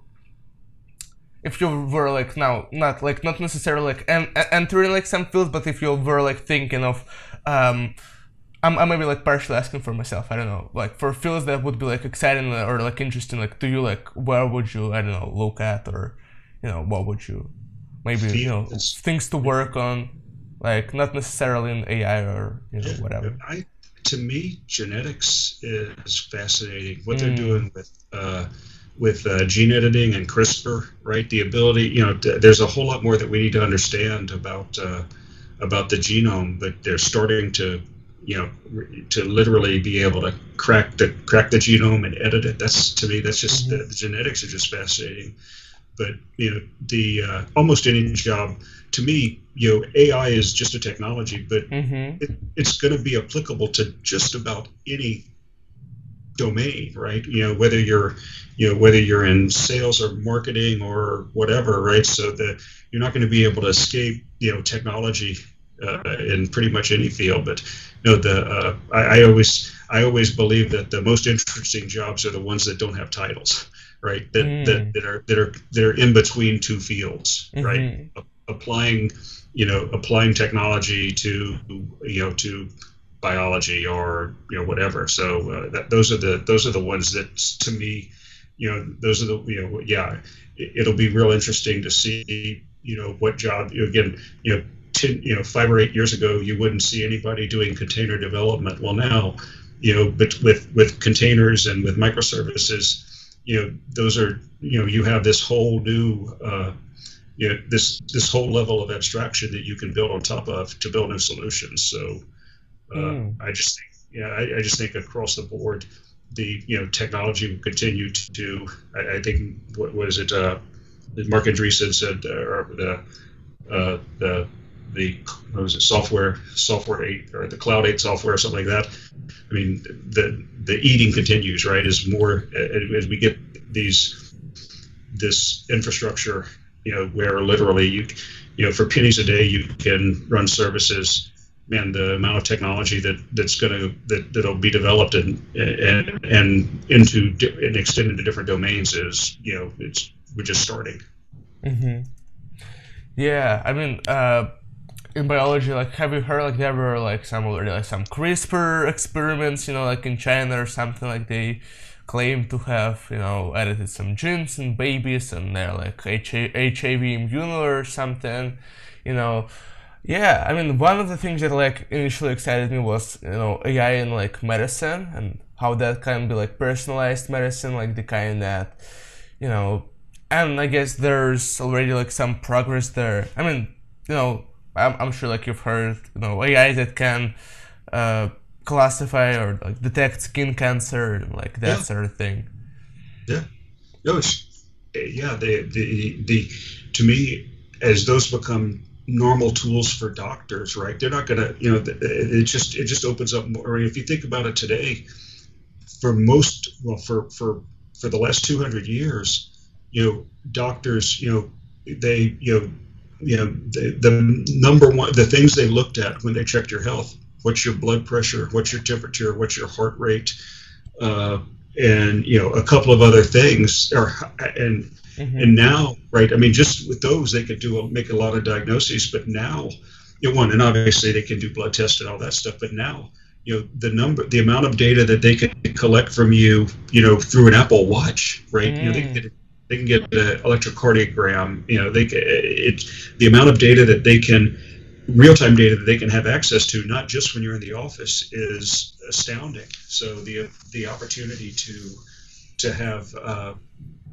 If you were like now, not like not necessarily like en- entering like some fields, but if you were like thinking of, um, I'm, I'm maybe like partially asking for myself. I don't know, like for fields that would be like exciting or like interesting. Like, do you like where would you I don't know look at or you know, what would you maybe you know things to work on, like not necessarily in AI or you know whatever. I to me, genetics is fascinating. What mm. they're doing with uh, with uh, gene editing and CRISPR, right? The ability, you know, t- there's a whole lot more that we need to understand about uh, about the genome. But they're starting to, you know, to literally be able to crack the crack the genome and edit it. That's to me, that's just mm-hmm. the, the genetics are just fascinating but you know the uh, almost any job to me you know ai is just a technology but mm-hmm. it, it's going to be applicable to just about any domain right? You know whether you're you know whether you're in sales or marketing or whatever right? So that you're not going to be able to escape you know technology uh, in pretty much any field. But you know the uh, I, I always i always believe that the most interesting jobs are the ones that don't have titles right? That, mm. that, that are that are that are in between two fields, mm-hmm. right? A- applying, you know, applying technology to you know to biology or you know whatever. So uh, that those are the those are the ones that to me, you know, those are the you know yeah, it, will be real interesting to see you know what job you know, again you know. 10, you know, five or eight years ago, you wouldn't see anybody doing container development. Well, now, you know, but with with containers and with microservices, you know those are you know you have this whole new uh, you know this this whole level of abstraction that you can build on top of to build new solutions so uh, mm. i just think yeah I, I, just think across the board the you know technology will continue to do i, I think what was it uh Marc Andreessen said uh, or the uh, the the what was it software software eight or the cloud eight software or something like that I mean, the the eating continues, right? As more as we get these this infrastructure, you know, where literally you you know for pennies a day you can run services. Man, the amount of technology that that's going to that that'll be developed and and and into and extended to different domains is you know it's we're just starting. Mm-hmm. Yeah, I mean. Uh in biology, like have you heard like there were like some already like some CRISPR experiments, you know, like in China or something like they claim to have, you know, edited some genes in babies and they're like HIV immune or something, you know. Yeah, I mean one of the things that like initially excited me was, you know, AI in like medicine and how that can be like personalized medicine, like the kind that, you know, and I guess there's already like some progress there. I mean, you know, I'm, I'm sure like you've heard you know AI that can uh, classify or like detect skin cancer and like that yeah. sort of thing. Yeah. No, yeah. The, the the to me as those become normal tools for doctors, right? They're not gonna you know it just it just opens up more. I mean, if you think about it today, for most well for for for the last 200 years, you know, doctors you know they you know you know the, the number one the things they looked at when they checked your health what's your blood pressure what's your temperature what's your heart rate uh, and you know a couple of other things or and mm-hmm. and now right i mean just with those they could do a, make a lot of diagnoses but now you know one and obviously they can do blood tests and all that stuff but now you know the number the amount of data that they can collect from you you know through an apple watch right mm. you know they can get they can get an electrocardiogram. You know, they it the amount of data that they can real-time data that they can have access to, not just when you're in the office, is astounding. So the the opportunity to to have uh,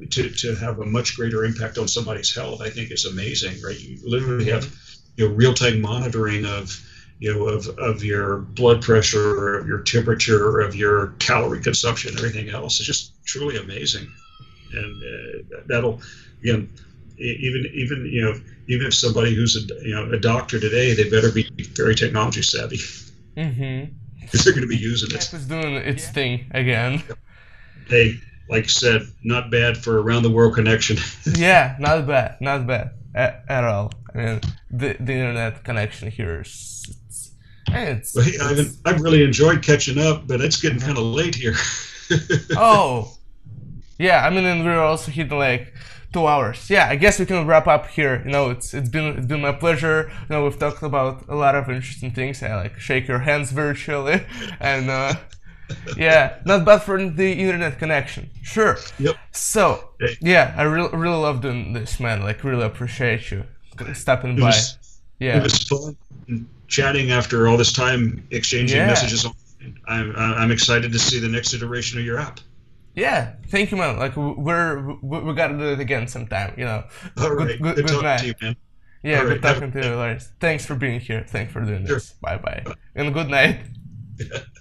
to, to have a much greater impact on somebody's health, I think, is amazing. Right? You literally have you know real-time monitoring of you know of, of your blood pressure, of your temperature, of your calorie consumption, everything else. It's just truly amazing, and uh, that'll again even even you know even if somebody who's a you know a doctor today, they better be very technology savvy. Mm-hmm. Because they're going to be using it. It's doing its thing again. Hey, like I said, not bad for around the world connection. yeah, not bad, not bad at, at all. I mean, the the internet connection here is. It's, it's, well, hey, Ivan, I've really enjoyed catching up, but it's getting kind of late here. oh, yeah. I mean, and we're also hitting like two hours. Yeah, I guess we can wrap up here. You know, it's it's been it's been my pleasure. You know, we've talked about a lot of interesting things. I like shake your hands virtually, and uh, yeah, not bad for the internet connection. Sure. Yep. So yeah, I really really love doing this, man. Like, really appreciate you stopping by. Was, yeah, it was fun chatting after all this time exchanging Yeah. messages. I'm I'm excited to see the next iteration of your app. Yeah. Thank you, man. Like, we're we, we gotta do it again sometime. You know. All Good- right, good- good, good night. you. Yeah, All good right, have talking to you, Lars. Thanks for being here. Thanks for doing Sure. this. Bye bye. Uh. And good night.